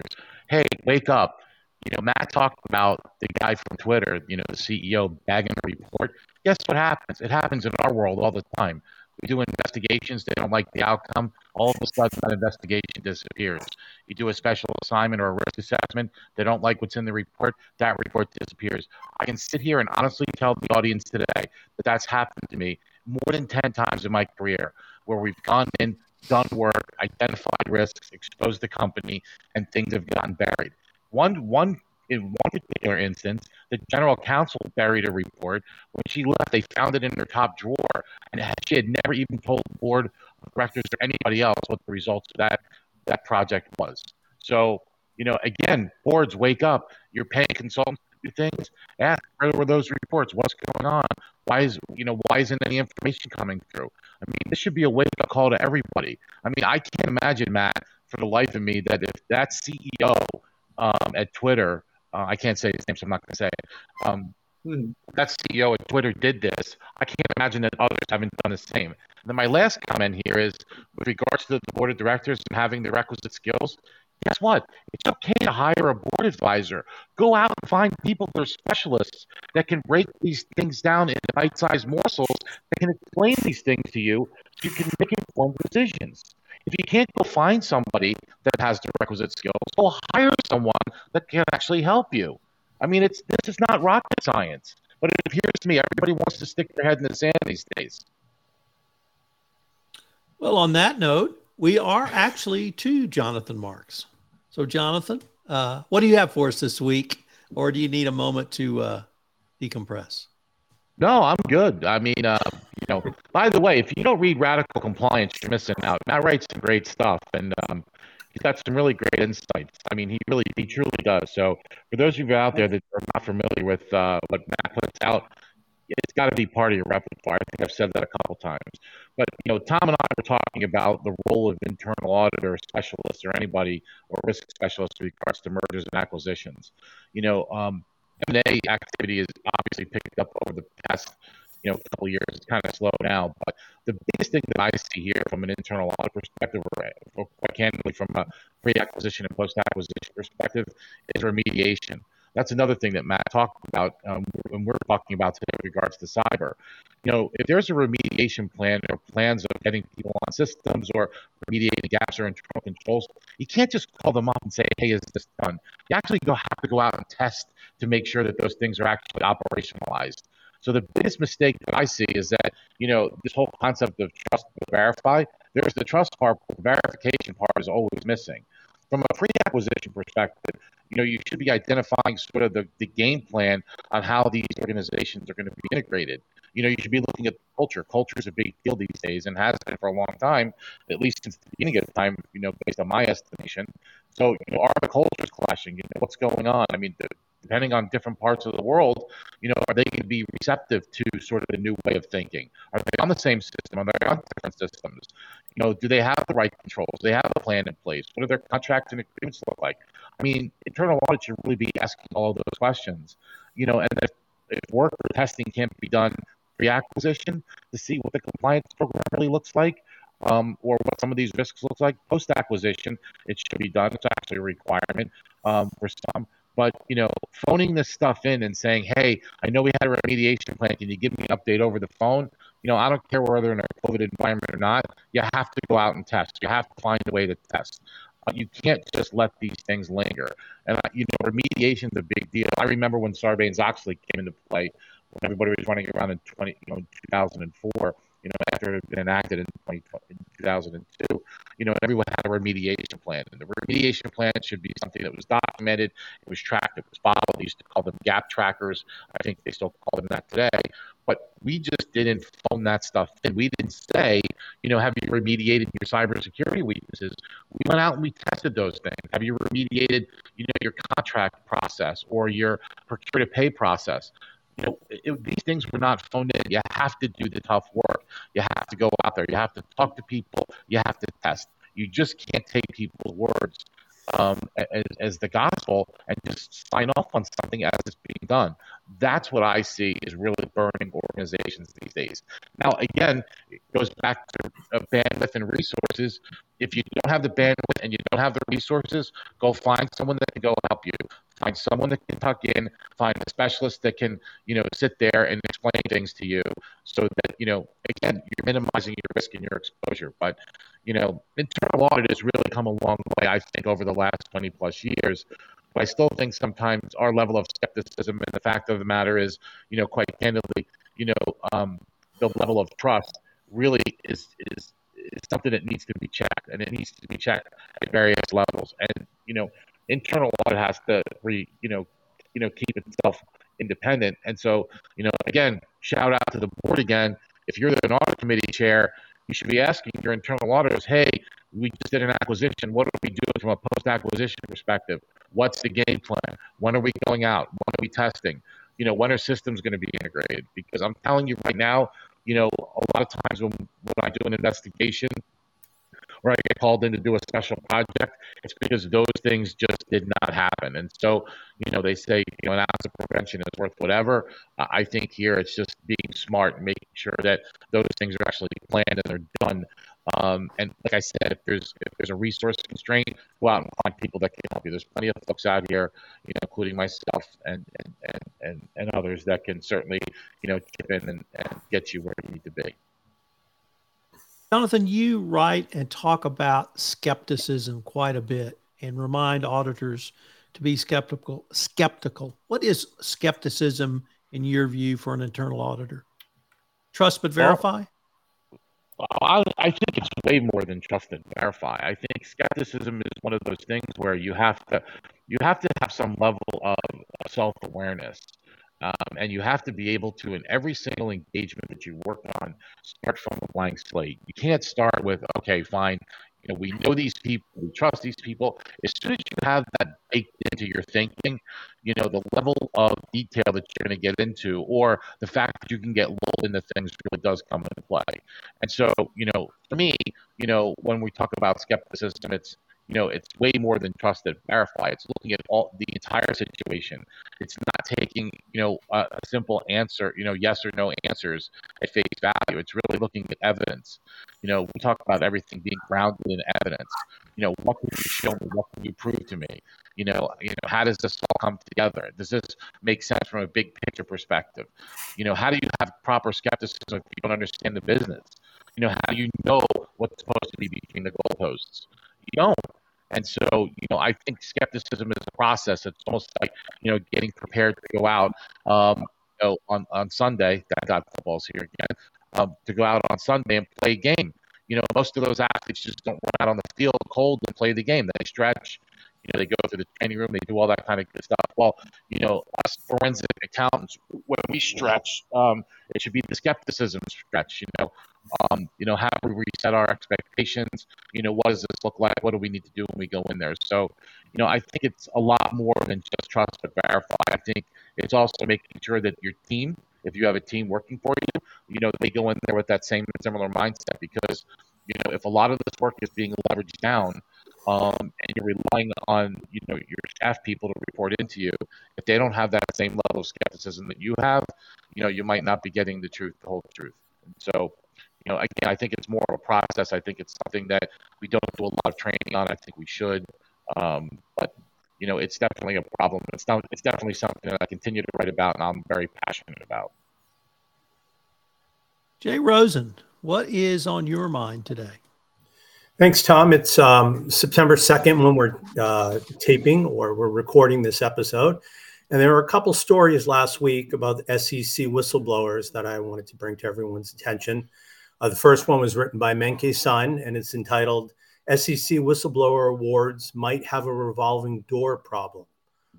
Hey, wake up. You know, Matt talked about the guy from Twitter, you know, the CEO bagging a report. Guess what happens? It happens in our world all the time. We do investigations, they don't like the outcome. All of a sudden, that investigation disappears. You do a special assignment or a risk assessment, they don't like what's in the report, that report disappears. I can sit here and honestly tell the audience today that that's happened to me more than 10 times in my career where we've gone in, done work, identified risks, exposed the company, and things have gotten buried. One, one in one particular instance, the general counsel buried a report. When she left, they found it in her top drawer, and she had never even told the board directors or anybody else what the results of that that project was. So, you know, again, boards wake up. You're paying consultants to do things. Ask where were those reports? What's going on? Why is you know why isn't any information coming through? I mean, this should be a wake up call to everybody. I mean, I can't imagine Matt for the life of me that if that CEO um, at Twitter, uh, I can't say his name, so I'm not going to say it. Um, hmm. that CEO at Twitter did this. I can't imagine that others haven't done the same. And then my last comment here is with regards to the board of directors and having the requisite skills guess what? It's okay to hire a board advisor. Go out and find people that are specialists that can break these things down into bite sized morsels that can explain these things to you so you can make informed decisions. If you can't go find somebody that has the requisite skills, go hire someone that can actually help you. I mean, it's this is not rocket science, but it appears to me everybody wants to stick their head in the sand these days. Well, on that note, we are actually to Jonathan Marks. So, Jonathan, uh, what do you have for us this week, or do you need a moment to uh, decompress? No, I'm good. I mean, uh, you know, by the way, if you don't read Radical Compliance, you're missing out. Matt writes some great stuff, and um, he's got some really great insights. I mean, he really, he truly does. So, for those of you out there that are not familiar with uh, what Matt puts out, it's got to be part of your repertoire. I think I've said that a couple times. But you know, Tom and I were talking about the role of internal auditor specialists or anybody or risk specialists with regards to mergers and acquisitions. You know, um, M&A activity has obviously picked up over the past you know couple years. It's kind of slow now, but the biggest thing that I see here from an internal audit perspective, or uh, quite candidly from a pre-acquisition and post-acquisition perspective, is remediation. That's another thing that Matt talked about um, when we're talking about today with regards to cyber. You know, if there's a remediation plan or plans of getting people on systems or remediating gaps or internal controls, you can't just call them up and say, "Hey, is this done?" You actually have to go out and test to make sure that those things are actually operationalized. So the biggest mistake that I see is that you know this whole concept of trust verify. There's the trust part, but the verification part is always missing. From a pre-acquisition perspective, you know, you should be identifying sort of the, the game plan on how these organizations are going to be integrated. You know, you should be looking at culture. Culture is a big deal these days and has been for a long time, at least since the beginning of time, you know, based on my estimation. So, you know, are the cultures clashing? You know, what's going on? I mean, the, depending on different parts of the world, you know, are they going to be receptive to sort of a new way of thinking? Are they on the same system? Are they on different systems? You know, do they have the right controls? Do they have a plan in place? What do their contracts and agreements look like? I mean, internal audit should really be asking all those questions. You know, and if, if work or testing can't be done pre-acquisition to see what the compliance program really looks like, um, or what some of these risks look like post-acquisition, it should be done. It's actually a requirement um, for some. But you know, phoning this stuff in and saying, "Hey, I know we had a remediation plan. Can you give me an update over the phone?" You know, I don't care whether in a COVID environment or not. You have to go out and test. You have to find a way to test. Uh, you can't just let these things linger. And you know, remediation is a big deal. I remember when Sarbanes-Oxley came into play, when everybody was running around in 20, you know, 2004 you know, after it had been enacted in, 2002, you know, everyone had a remediation plan. And the remediation plan should be something that was documented, it was tracked, it was followed. They used to call them gap trackers. I think they still call them that today. But we just didn't phone that stuff in. We didn't say, you know, have you remediated your cybersecurity weaknesses? We went out and we tested those things. Have you remediated, you know, your contract process or your procure to pay process? You know, it, these things were not phoned in. You have to do the tough work. You have to go out there. You have to talk to people. You have to test. You just can't take people's words um, as, as, the gospel and just sign off on something as it's being done. That's what I see is really burning organizations these days. Now, again, it goes back to uh, bandwidth and resources. If you don't have the bandwidth and you don't have the resources, go find someone that can go help you find someone that can tuck in, find a specialist that can, you know, sit there and explain things to you so that, you know, again, you're minimizing your risk and your exposure. But, you know, internal audit has really come a long way, I think, over the last 20 plus years. But I still think sometimes our level of skepticism and the fact of the matter is, you know, quite candidly, you know, um, the level of trust really is, is, is something that needs to be checked and it needs to be checked at various levels. And, you know, internal audit has to re, you know, you know, keep itself independent. And so, you know, again, shout out to the board again. If you're an audit committee chair, you should be asking your internal auditors, hey, we just did an acquisition. What are we doing from a post-acquisition perspective? What's the game plan? When are we going out? When are we testing? You know, when are systems going to be integrated? Because I'm telling you right now, you know, a lot of times when, when I do an investigation or I get called in to do a special project, it's because those things just did not happen. And so, you know, they say, you know, an ounce of prevention is worth whatever. Uh, I think here it's just being smart and making sure that those things are actually planned and they're done um, and like I said, if there's if there's a resource constraint, go out and find people that can help you. There's plenty of folks out here, you know, including myself and and and, and, and others that can certainly, you know, chip in and, and get you where you need to be. Jonathan, you write and talk about skepticism quite a bit and remind auditors to be skeptical. Skeptical. What is skepticism in your view for an internal auditor? Trust but verify. I, I think it's way more than trust and verify. I think skepticism is one of those things where you have to you have to have some level of self awareness, um, and you have to be able to in every single engagement that you work on start from a blank slate. You can't start with okay, fine, you know, we know these people, we trust these people. As soon as you have that baked into your thinking, you know, the level of detail that you're going to get into, or the fact that you can get lulled into things really does come into play. And so, you know, for me, you know, when we talk about skepticism, it's you know, it's way more than trust and verify. It's looking at all the entire situation. It's not taking, you know, a, a, simple answer, you know, yes or no answers at face value. It's really looking at evidence. You know, we talk about everything being grounded in evidence. You know, what can you show me? What can you prove to me? You know, you know, how does this all come together? Does this make sense from a big picture perspective? You know, how do you have proper skepticism if you don't understand the business? You know, how do you know what's supposed to be between the goalposts? You don't. And so, you know, I think skepticism is a process. It's almost like, you know, getting prepared to go out um, you know, on, on Sunday. That got footballs here again. Um, to go out on Sunday and play a game. You know, most of those athletes just don't run out on the field cold and play the game. They stretch, you know, they go to the training room, they do all that kind of good stuff. Well, you know, us forensic accountants, when we stretch, um, it should be the skepticism stretch. You know, um, you know, how do we reset our expectations? You know, what does this look like? What do we need to do when we go in there? So, you know, I think it's a lot more than just trust but verify. I think it's also making sure that your team, if you have a team working for you, you know, they go in there with that same similar mindset because, you know, if a lot of this work is being leveraged down, um, and you're relying on you know your staff people to report into you, if they don't have that same level of skepticism that you have, you know you might not be getting the truth, the whole truth. And so you know, again, I think it's more of a process. I think it's something that we don't do a lot of training on. I think we should, um, but you know, it's definitely a problem. It's not, it's definitely something that I continue to write about, and I'm very passionate about. Jay Rosen, what is on your mind today? Thanks, Tom. It's um, September 2nd when we're uh, taping or we're recording this episode. And there were a couple stories last week about SEC whistleblowers that I wanted to bring to everyone's attention. Uh, the first one was written by Mengqi Sun, and it's entitled SEC Whistleblower Awards Might Have a Revolving Door Problem.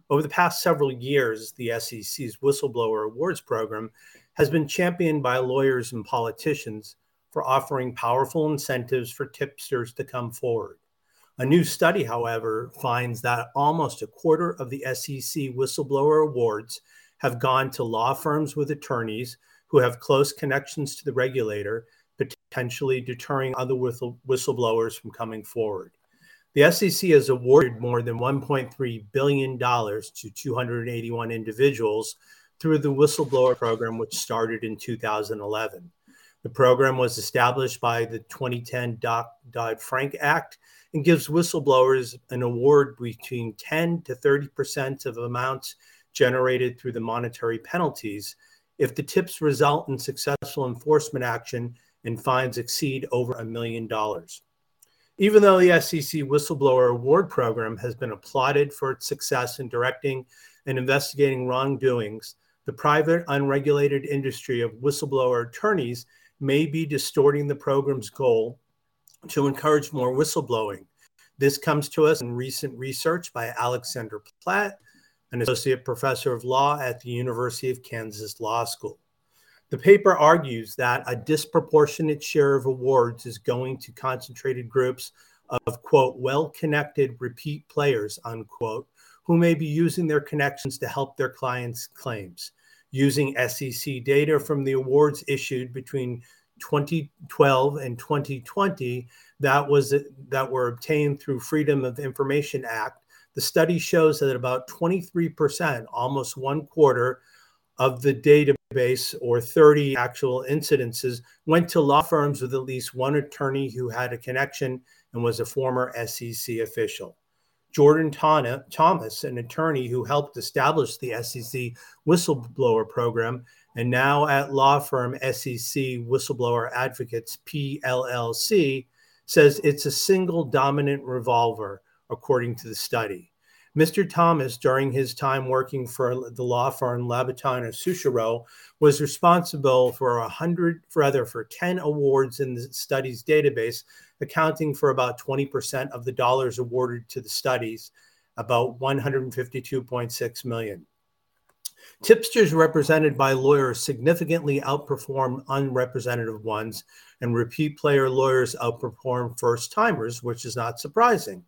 Over the past several years, the SEC's Whistleblower Awards program has been championed by lawyers and politicians for offering powerful incentives for tipsters to come forward. A new study, however, finds that almost a quarter of the SEC Whistleblower Awards have gone to law firms with attorneys who have close connections to the regulator potentially deterring other whistle- whistleblowers from coming forward. The SEC has awarded more than $1.3 billion to 281 individuals through the whistleblower program, which started in 2011. The program was established by the 2010 Dodd Frank Act and gives whistleblowers an award between 10 to 30 percent of amounts generated through the monetary penalties if the tips result in successful enforcement action and fines exceed over a million dollars. Even though the SEC Whistleblower Award Program has been applauded for its success in directing and investigating wrongdoings, the private, unregulated industry of whistleblower attorneys may be distorting the program's goal to encourage more whistleblowing. This comes to us in recent research by Alexander Platt, an associate professor of law at the University of Kansas Law School. The paper argues that a disproportionate share of awards is going to concentrated groups of, quote, well connected repeat players, unquote, who may be using their connections to help their clients' claims. Using SEC data from the awards issued between 2012 and 2020 that was that were obtained through Freedom of Information Act, the study shows that about 23%, almost one quarter of the database or 30 actual incidences went to law firms with at least one attorney who had a connection and was a former SEC official. Jordan Thomas, an attorney who helped establish the SEC whistleblower program, and now at law firm SEC Whistleblower Advocates PLLC, says it's a single dominant revolver, according to the study. Mr. Thomas, during his time working for the law firm Labaton and Sucharow, was responsible for a hundred, rather for 10 awards in the studies database, accounting for about 20% of the dollars awarded to the studies, about 152.6 million. Tipsters represented by lawyers significantly outperform unrepresentative ones, and repeat player lawyers outperform first timers, which is not surprising.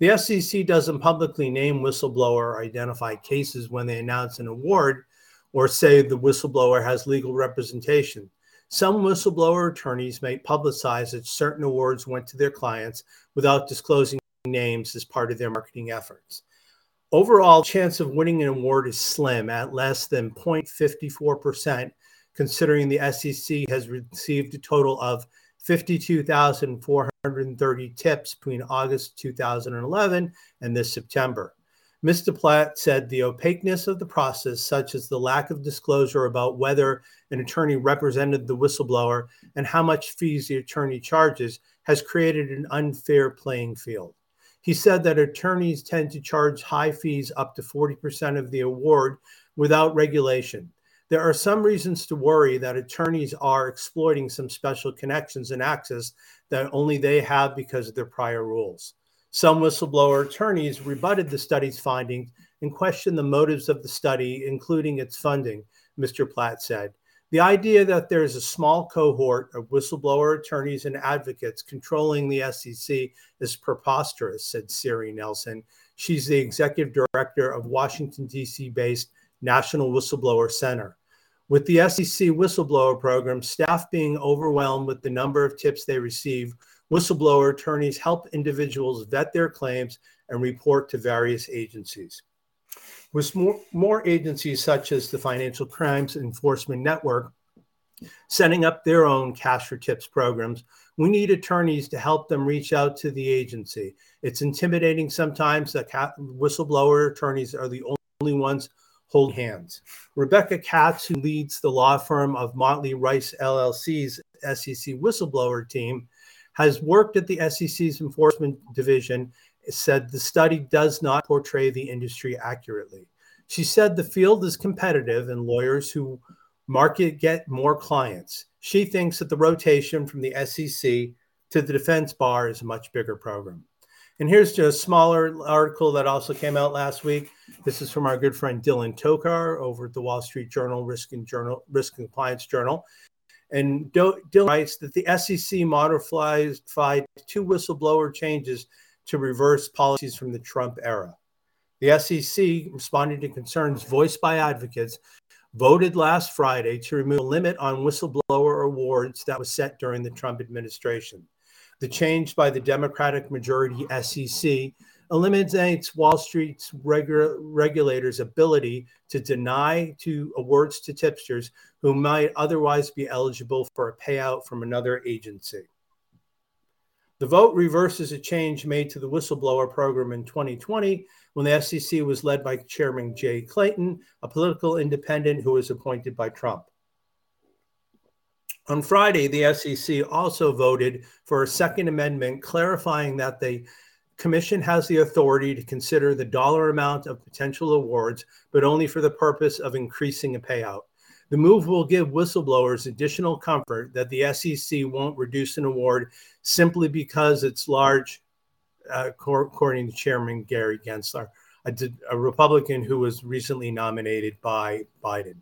The SEC doesn't publicly name whistleblower or identify cases when they announce an award or say the whistleblower has legal representation. Some whistleblower attorneys may publicize that certain awards went to their clients without disclosing names as part of their marketing efforts. Overall, chance of winning an award is slim at less than 0.54%, considering the SEC has received a total of 52,430 tips between August 2011 and this September. Mr. Platt said the opaqueness of the process, such as the lack of disclosure about whether an attorney represented the whistleblower and how much fees the attorney charges, has created an unfair playing field. He said that attorneys tend to charge high fees up to 40% of the award without regulation. There are some reasons to worry that attorneys are exploiting some special connections and access that only they have because of their prior rules. Some whistleblower attorneys rebutted the study's findings and questioned the motives of the study, including its funding, Mr. Platt said. The idea that there is a small cohort of whistleblower attorneys and advocates controlling the SEC is preposterous, said Siri Nelson. She's the executive director of Washington, D.C. based National Whistleblower Center. With the SEC whistleblower program, staff being overwhelmed with the number of tips they receive, whistleblower attorneys help individuals vet their claims and report to various agencies. With more, more agencies such as the Financial Crimes Enforcement Network setting up their own cash for tips programs, we need attorneys to help them reach out to the agency. It's intimidating sometimes that whistleblower attorneys are the only ones hold hands. Rebecca Katz, who leads the law firm of Motley Rice LLC's SEC whistleblower team, has worked at the SEC's enforcement division, said the study does not portray the industry accurately. She said the field is competitive and lawyers who market get more clients. She thinks that the rotation from the SEC to the defense bar is a much bigger program. And here's a smaller article that also came out last week. This is from our good friend Dylan Tokar over at the Wall Street Journal Risk and Journal Risk and Compliance Journal. And Dylan writes that the SEC modified two whistleblower changes to reverse policies from the Trump era. The SEC, responding to concerns voiced by advocates, voted last Friday to remove a limit on whistleblower awards that was set during the Trump administration. The change by the Democratic majority SEC eliminates Wall Street's regu- regulators' ability to deny to awards to tipsters who might otherwise be eligible for a payout from another agency. The vote reverses a change made to the whistleblower program in 2020 when the SEC was led by Chairman Jay Clayton, a political independent who was appointed by Trump. On Friday, the SEC also voted for a second amendment clarifying that the commission has the authority to consider the dollar amount of potential awards, but only for the purpose of increasing a payout. The move will give whistleblowers additional comfort that the SEC won't reduce an award simply because it's large, uh, according to Chairman Gary Gensler, a, a Republican who was recently nominated by Biden.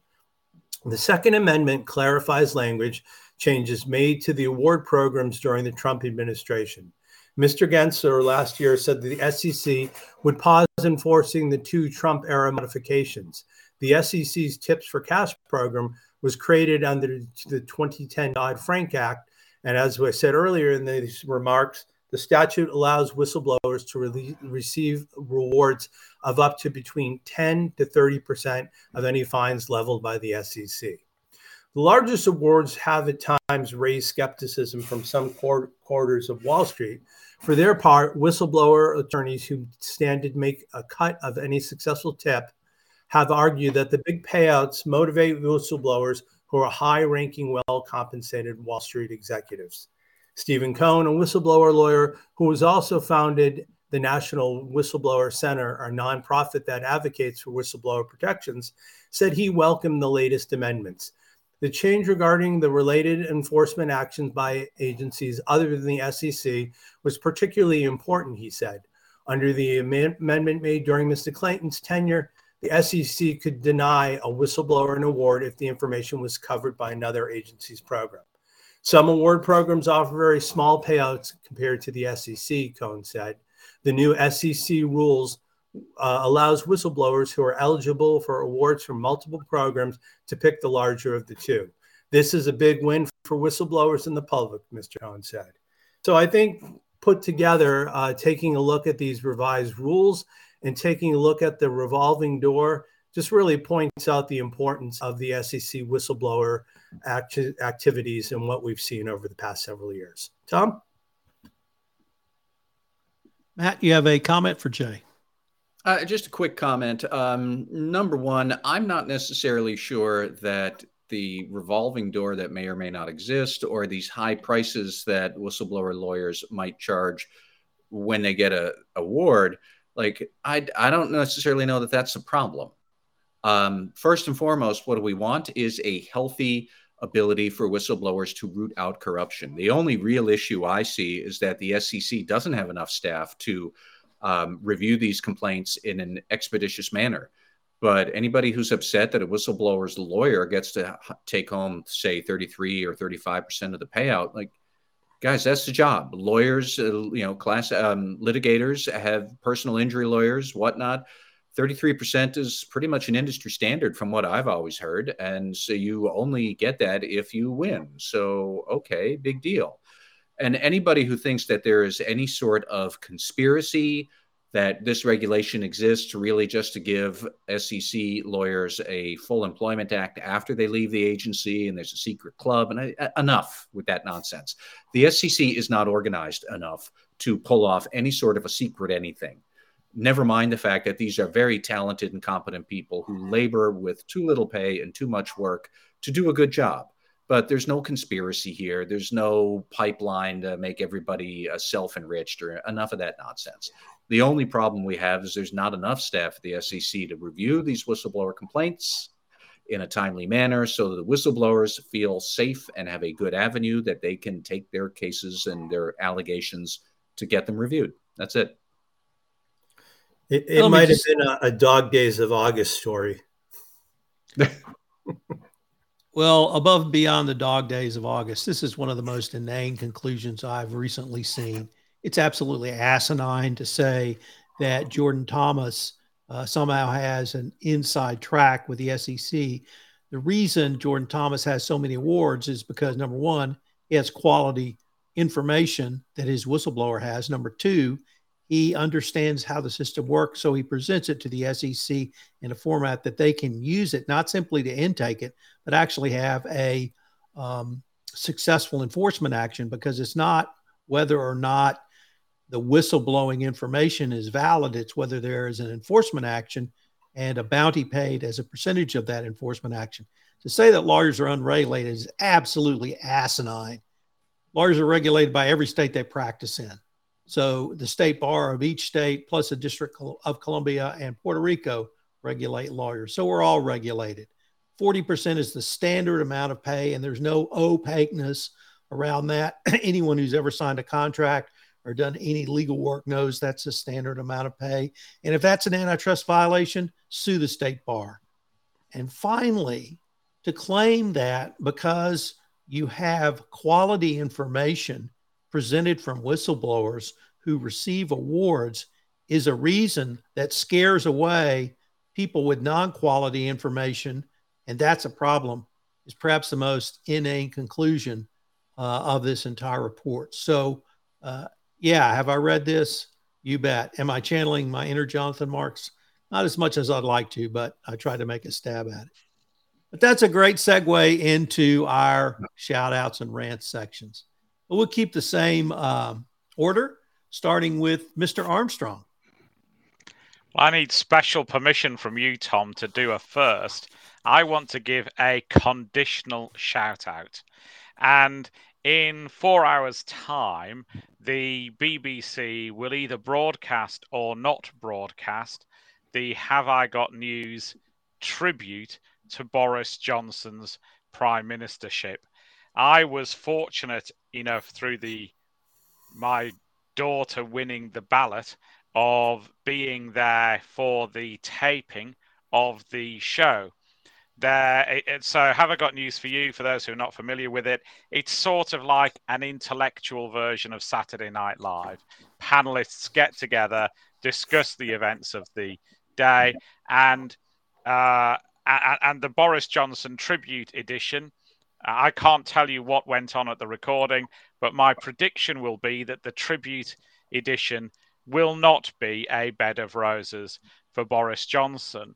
The Second Amendment clarifies language changes made to the award programs during the Trump administration. Mr. Gensler last year said that the SEC would pause enforcing the two Trump era modifications. The SEC's Tips for Cash program was created under the 2010 Dodd Frank Act. And as I said earlier in these remarks, the statute allows whistleblowers to re- receive rewards of up to between 10 to 30% of any fines leveled by the SEC. The largest awards have at times raised skepticism from some quarters of Wall Street. For their part, whistleblower attorneys who stand to make a cut of any successful tip have argued that the big payouts motivate whistleblowers who are high ranking, well compensated Wall Street executives. Stephen Kohn, a whistleblower lawyer who has also founded the National Whistleblower Center, a nonprofit that advocates for whistleblower protections, said he welcomed the latest amendments. The change regarding the related enforcement actions by agencies other than the SEC was particularly important, he said. Under the amendment made during Mr. Clinton's tenure, the SEC could deny a whistleblower an award if the information was covered by another agency's program. Some award programs offer very small payouts compared to the SEC, Kohn said. The new SEC rules uh, allows whistleblowers who are eligible for awards from multiple programs to pick the larger of the two. This is a big win for whistleblowers and the public, Mr. Kohn said. So I think put together, uh, taking a look at these revised rules and taking a look at the revolving door just really points out the importance of the SEC whistleblower act- activities and what we've seen over the past several years. Tom? Matt, you have a comment for Jay? Uh, just a quick comment. Um, number one, I'm not necessarily sure that the revolving door that may or may not exist, or these high prices that whistleblower lawyers might charge when they get a award, like I, I don't necessarily know that that's a problem. Um, first and foremost, what do we want is a healthy ability for whistleblowers to root out corruption. The only real issue I see is that the SEC doesn't have enough staff to um, review these complaints in an expeditious manner. But anybody who's upset that a whistleblower's lawyer gets to take home, say, 33 or 35% of the payout, like, guys, that's the job. Lawyers, uh, you know, class um, litigators have personal injury lawyers, whatnot. 33% is pretty much an industry standard from what I've always heard. And so you only get that if you win. So, okay, big deal. And anybody who thinks that there is any sort of conspiracy that this regulation exists really just to give SEC lawyers a full employment act after they leave the agency and there's a secret club and uh, enough with that nonsense. The SEC is not organized enough to pull off any sort of a secret anything. Never mind the fact that these are very talented and competent people who labor with too little pay and too much work to do a good job but there's no conspiracy here. There's no pipeline to make everybody uh, self enriched or enough of that nonsense. The only problem we have is there's not enough staff at the SEC to review these whistleblower complaints in a timely manner so that the whistleblowers feel safe and have a good avenue that they can take their cases and their allegations to get them reviewed. That's it. It, it might have been a, a dog days of August story. Well, above and beyond the dog days of August, this is one of the most inane conclusions I've recently seen. It's absolutely asinine to say that Jordan Thomas uh, somehow has an inside track with the SEC. The reason Jordan Thomas has so many awards is because number one, he has quality information that his whistleblower has. Number two, he understands how the system works, so he presents it to the SEC in a format that they can use it, not simply to intake it, but actually have a um, successful enforcement action because it's not whether or not the whistleblowing information is valid, it's whether there is an enforcement action and a bounty paid as a percentage of that enforcement action. To say that lawyers are unregulated is absolutely asinine. Lawyers are regulated by every state they practice in. So the state bar of each state, plus the District of Columbia and Puerto Rico, regulate lawyers. So we're all regulated. 40% is the standard amount of pay, and there's no opaqueness around that. Anyone who's ever signed a contract or done any legal work knows that's the standard amount of pay. And if that's an antitrust violation, sue the state bar. And finally, to claim that because you have quality information presented from whistleblowers who receive awards is a reason that scares away people with non quality information. And that's a problem, is perhaps the most inane conclusion uh, of this entire report. So, uh, yeah, have I read this? You bet. Am I channeling my inner Jonathan Marks? Not as much as I'd like to, but I try to make a stab at it. But that's a great segue into our shout outs and rants sections. But we'll keep the same um, order, starting with Mr. Armstrong. Well, I need special permission from you, Tom, to do a first. I want to give a conditional shout out. And in four hours' time, the BBC will either broadcast or not broadcast the Have I Got News tribute to Boris Johnson's prime ministership. I was fortunate enough through the my daughter winning the ballot of being there for the taping of the show. There, it, so have I got news for you? For those who are not familiar with it, it's sort of like an intellectual version of Saturday Night Live. Panelists get together, discuss the events of the day, and uh, and, and the Boris Johnson tribute edition. I can't tell you what went on at the recording, but my prediction will be that the tribute edition will not be a bed of roses for Boris Johnson.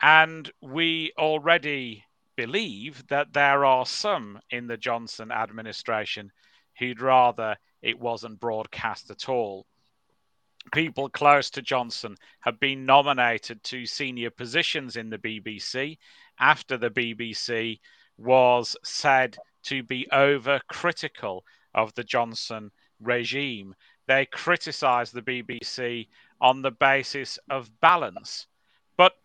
And we already believe that there are some in the Johnson administration who'd rather it wasn't broadcast at all people close to Johnson have been nominated to senior positions in the BBC after the BBC was said to be overcritical of the Johnson regime. They criticised the BBC on the basis of balance. But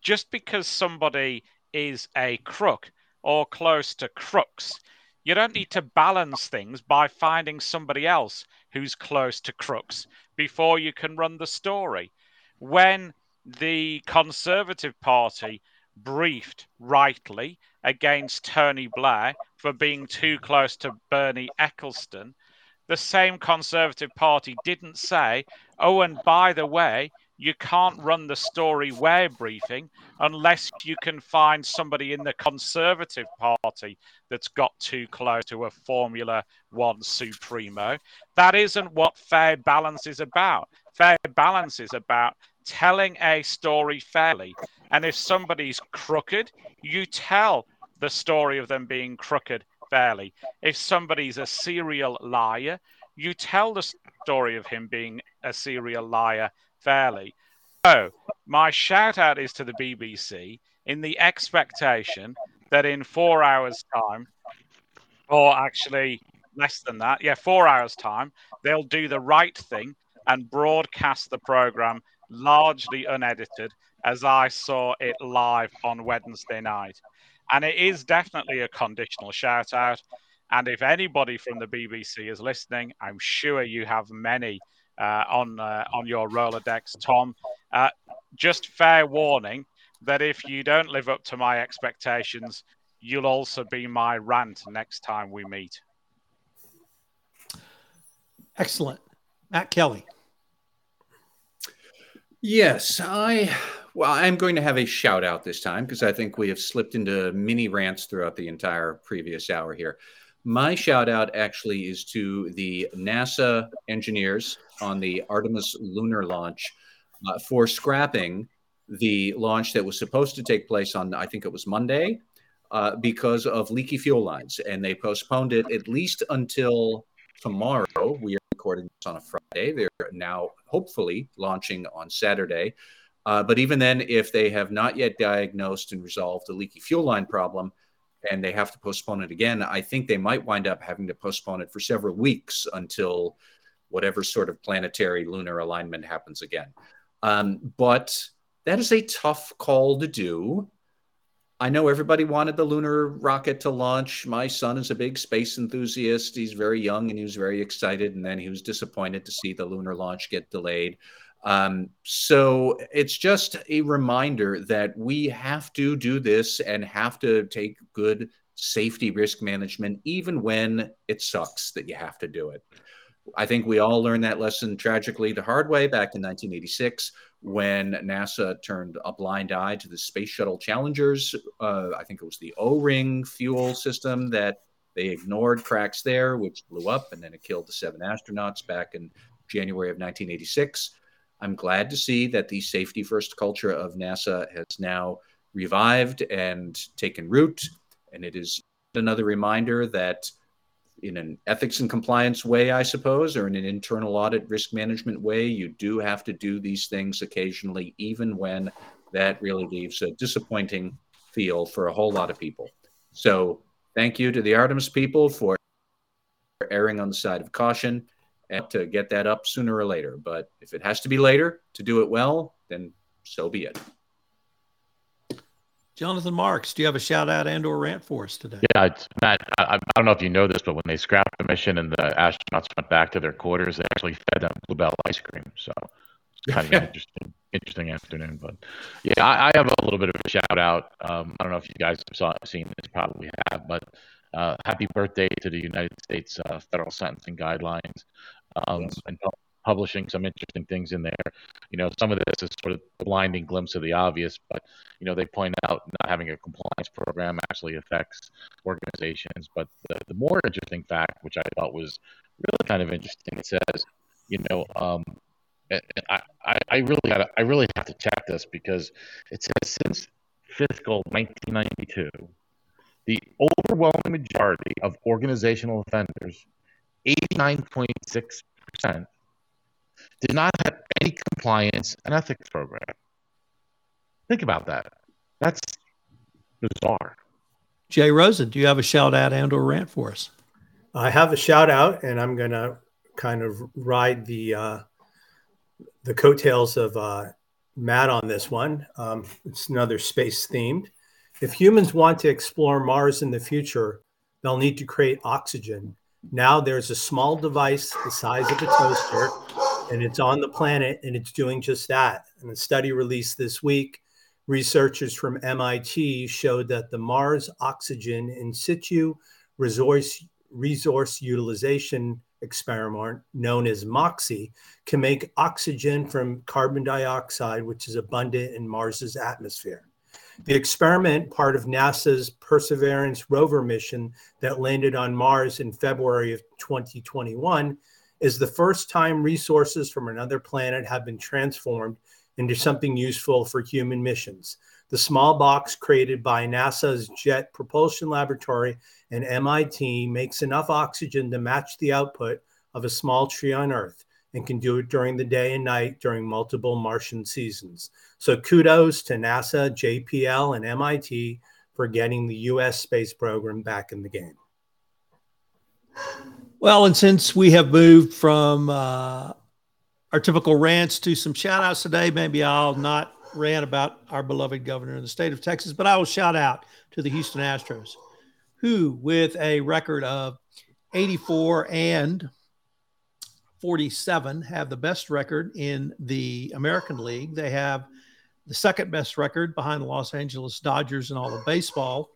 just because somebody is a crook or close to crooks, you don't need to balance things by finding somebody else who's close to crooks before you can run the story. When the Conservative Party briefed rightly against Tony Blair for being too close to Bernie Ecclestone, the same Conservative Party didn't say, oh, and by the way, you can't run the story we're briefing unless you can find somebody in the Conservative Party that's got too close to a Formula One supremo. That isn't what fair balance is about. Fair balance is about telling a story fairly. And if somebody's crooked, you tell the story of them being crooked fairly. If somebody's a serial liar, you tell the story of him being a serial liar fairly. So, my shout out is to the BBC in the expectation that in four hours' time, or actually less than that, yeah, four hours' time, they'll do the right thing and broadcast the program largely unedited as I saw it live on Wednesday night. And it is definitely a conditional shout out. And if anybody from the BBC is listening, I'm sure you have many uh, on uh, on your Rolodex, Tom. Uh, just fair warning that if you don't live up to my expectations, you'll also be my rant next time we meet. Excellent, Matt Kelly. Yes, I well, I'm going to have a shout out this time because I think we have slipped into mini rants throughout the entire previous hour here. My shout out actually is to the NASA engineers on the Artemis lunar launch uh, for scrapping the launch that was supposed to take place on, I think it was Monday, uh, because of leaky fuel lines. And they postponed it at least until tomorrow. We recording this on a Friday. They're now hopefully launching on Saturday. Uh, but even then, if they have not yet diagnosed and resolved the leaky fuel line problem, and they have to postpone it again, I think they might wind up having to postpone it for several weeks until whatever sort of planetary lunar alignment happens again. Um, but that is a tough call to do. I know everybody wanted the lunar rocket to launch. My son is a big space enthusiast. He's very young and he was very excited. And then he was disappointed to see the lunar launch get delayed. Um, so it's just a reminder that we have to do this and have to take good safety risk management, even when it sucks that you have to do it. I think we all learned that lesson tragically the hard way back in 1986 when NASA turned a blind eye to the Space Shuttle Challengers. Uh, I think it was the O ring fuel system that they ignored cracks there, which blew up, and then it killed the seven astronauts back in January of 1986. I'm glad to see that the safety first culture of NASA has now revived and taken root. And it is another reminder that in an ethics and compliance way, I suppose, or in an internal audit risk management way, you do have to do these things occasionally, even when that really leaves a disappointing feel for a whole lot of people. So, thank you to the Artemis people for erring on the side of caution and to get that up sooner or later. But if it has to be later to do it well, then so be it. Jonathan Marks, do you have a shout out and or rant for us today? Yeah, it's, Matt, I, I, don't know if you know this, but when they scrapped the mission and the astronauts went back to their quarters, they actually fed them Bluebell ice cream. So it's kind of an interesting, interesting afternoon. But yeah, I, I, have a little bit of a shout out. Um, I don't know if you guys have saw, seen this, probably have, but uh, happy birthday to the United States uh, federal sentencing guidelines um, yes. and publishing some interesting things in there. You know, some of this is sort of a blinding glimpse of the obvious, but you know, they point out not having a compliance program actually affects organizations. But the, the more interesting fact, which I thought was really kind of interesting, it says, you know, um, I, I, I really gotta, I really have to check this because it says since fiscal 1992, the overwhelming majority of organizational offenders, 89.6%, did not have any compliance and ethics program. Think about that. That's bizarre. Jay Rosen, do you have a shout out and or rant for us? I have a shout out, and I'm going to kind of ride the uh, the coattails of uh, Matt on this one. Um, it's another space themed. If humans want to explore Mars in the future, they'll need to create oxygen. Now there's a small device the size of a toaster and it's on the planet and it's doing just that. And a study released this week, researchers from MIT showed that the Mars oxygen in situ resource, resource utilization experiment known as MOXIE can make oxygen from carbon dioxide, which is abundant in Mars's atmosphere. The experiment, part of NASA's Perseverance rover mission that landed on Mars in February of 2021, is the first time resources from another planet have been transformed into something useful for human missions. The small box created by NASA's Jet Propulsion Laboratory and MIT makes enough oxygen to match the output of a small tree on Earth and can do it during the day and night during multiple Martian seasons. So kudos to NASA, JPL, and MIT for getting the US space program back in the game. Well, and since we have moved from uh, our typical rants to some shout outs today, maybe I'll not rant about our beloved governor in the state of Texas, but I will shout out to the Houston Astros, who, with a record of 84 and 47, have the best record in the American League. They have the second best record behind the Los Angeles Dodgers in all of baseball.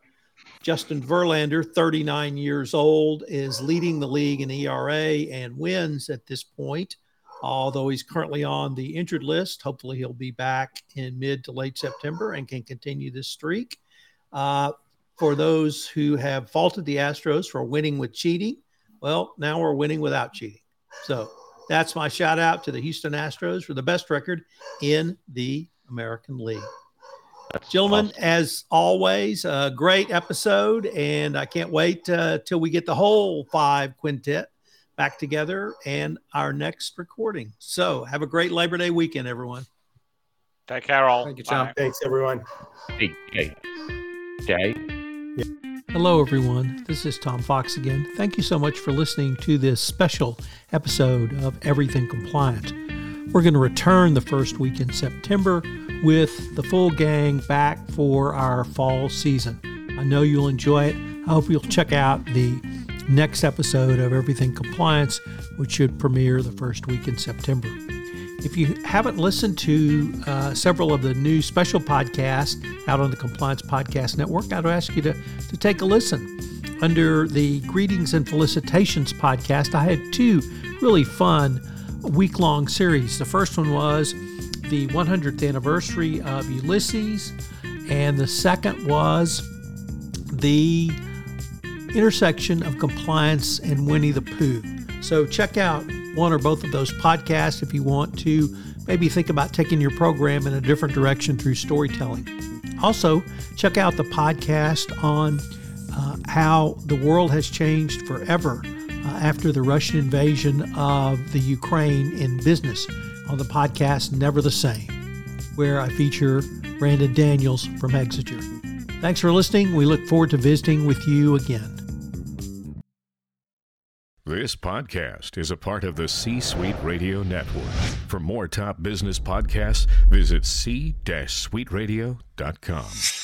Justin Verlander, 39 years old, is leading the league in ERA and wins at this point. Although he's currently on the injured list, hopefully he'll be back in mid to late September and can continue this streak. Uh, for those who have faulted the Astros for winning with cheating, well, now we're winning without cheating. So that's my shout out to the Houston Astros for the best record in the American League. That's Gentlemen, awesome. as always, a great episode, and I can't wait uh, till we get the whole five quintet back together and our next recording. So, have a great Labor Day weekend, everyone. Take care, all. Thank you, Tom. Bye. Thanks, everyone. Hey, hey, Jay. Yeah. Hello, everyone. This is Tom Fox again. Thank you so much for listening to this special episode of Everything Compliance. We're going to return the first week in September with the full gang back for our fall season. I know you'll enjoy it. I hope you'll check out the next episode of Everything Compliance, which should premiere the first week in September. If you haven't listened to uh, several of the new special podcasts out on the Compliance Podcast Network, I'd ask you to, to take a listen. Under the Greetings and Felicitations podcast, I had two really fun week long series. The first one was the 100th anniversary of Ulysses, and the second was the intersection of compliance and Winnie the Pooh. So check out one or both of those podcasts if you want to maybe think about taking your program in a different direction through storytelling. Also, check out the podcast on uh, how the world has changed forever uh, after the Russian invasion of the Ukraine in business on the podcast Never the Same, where I feature Brandon Daniels from Exiger. Thanks for listening. We look forward to visiting with you again. This podcast is a part of the C Suite Radio Network. For more top business podcasts, visit c-suiteradio.com.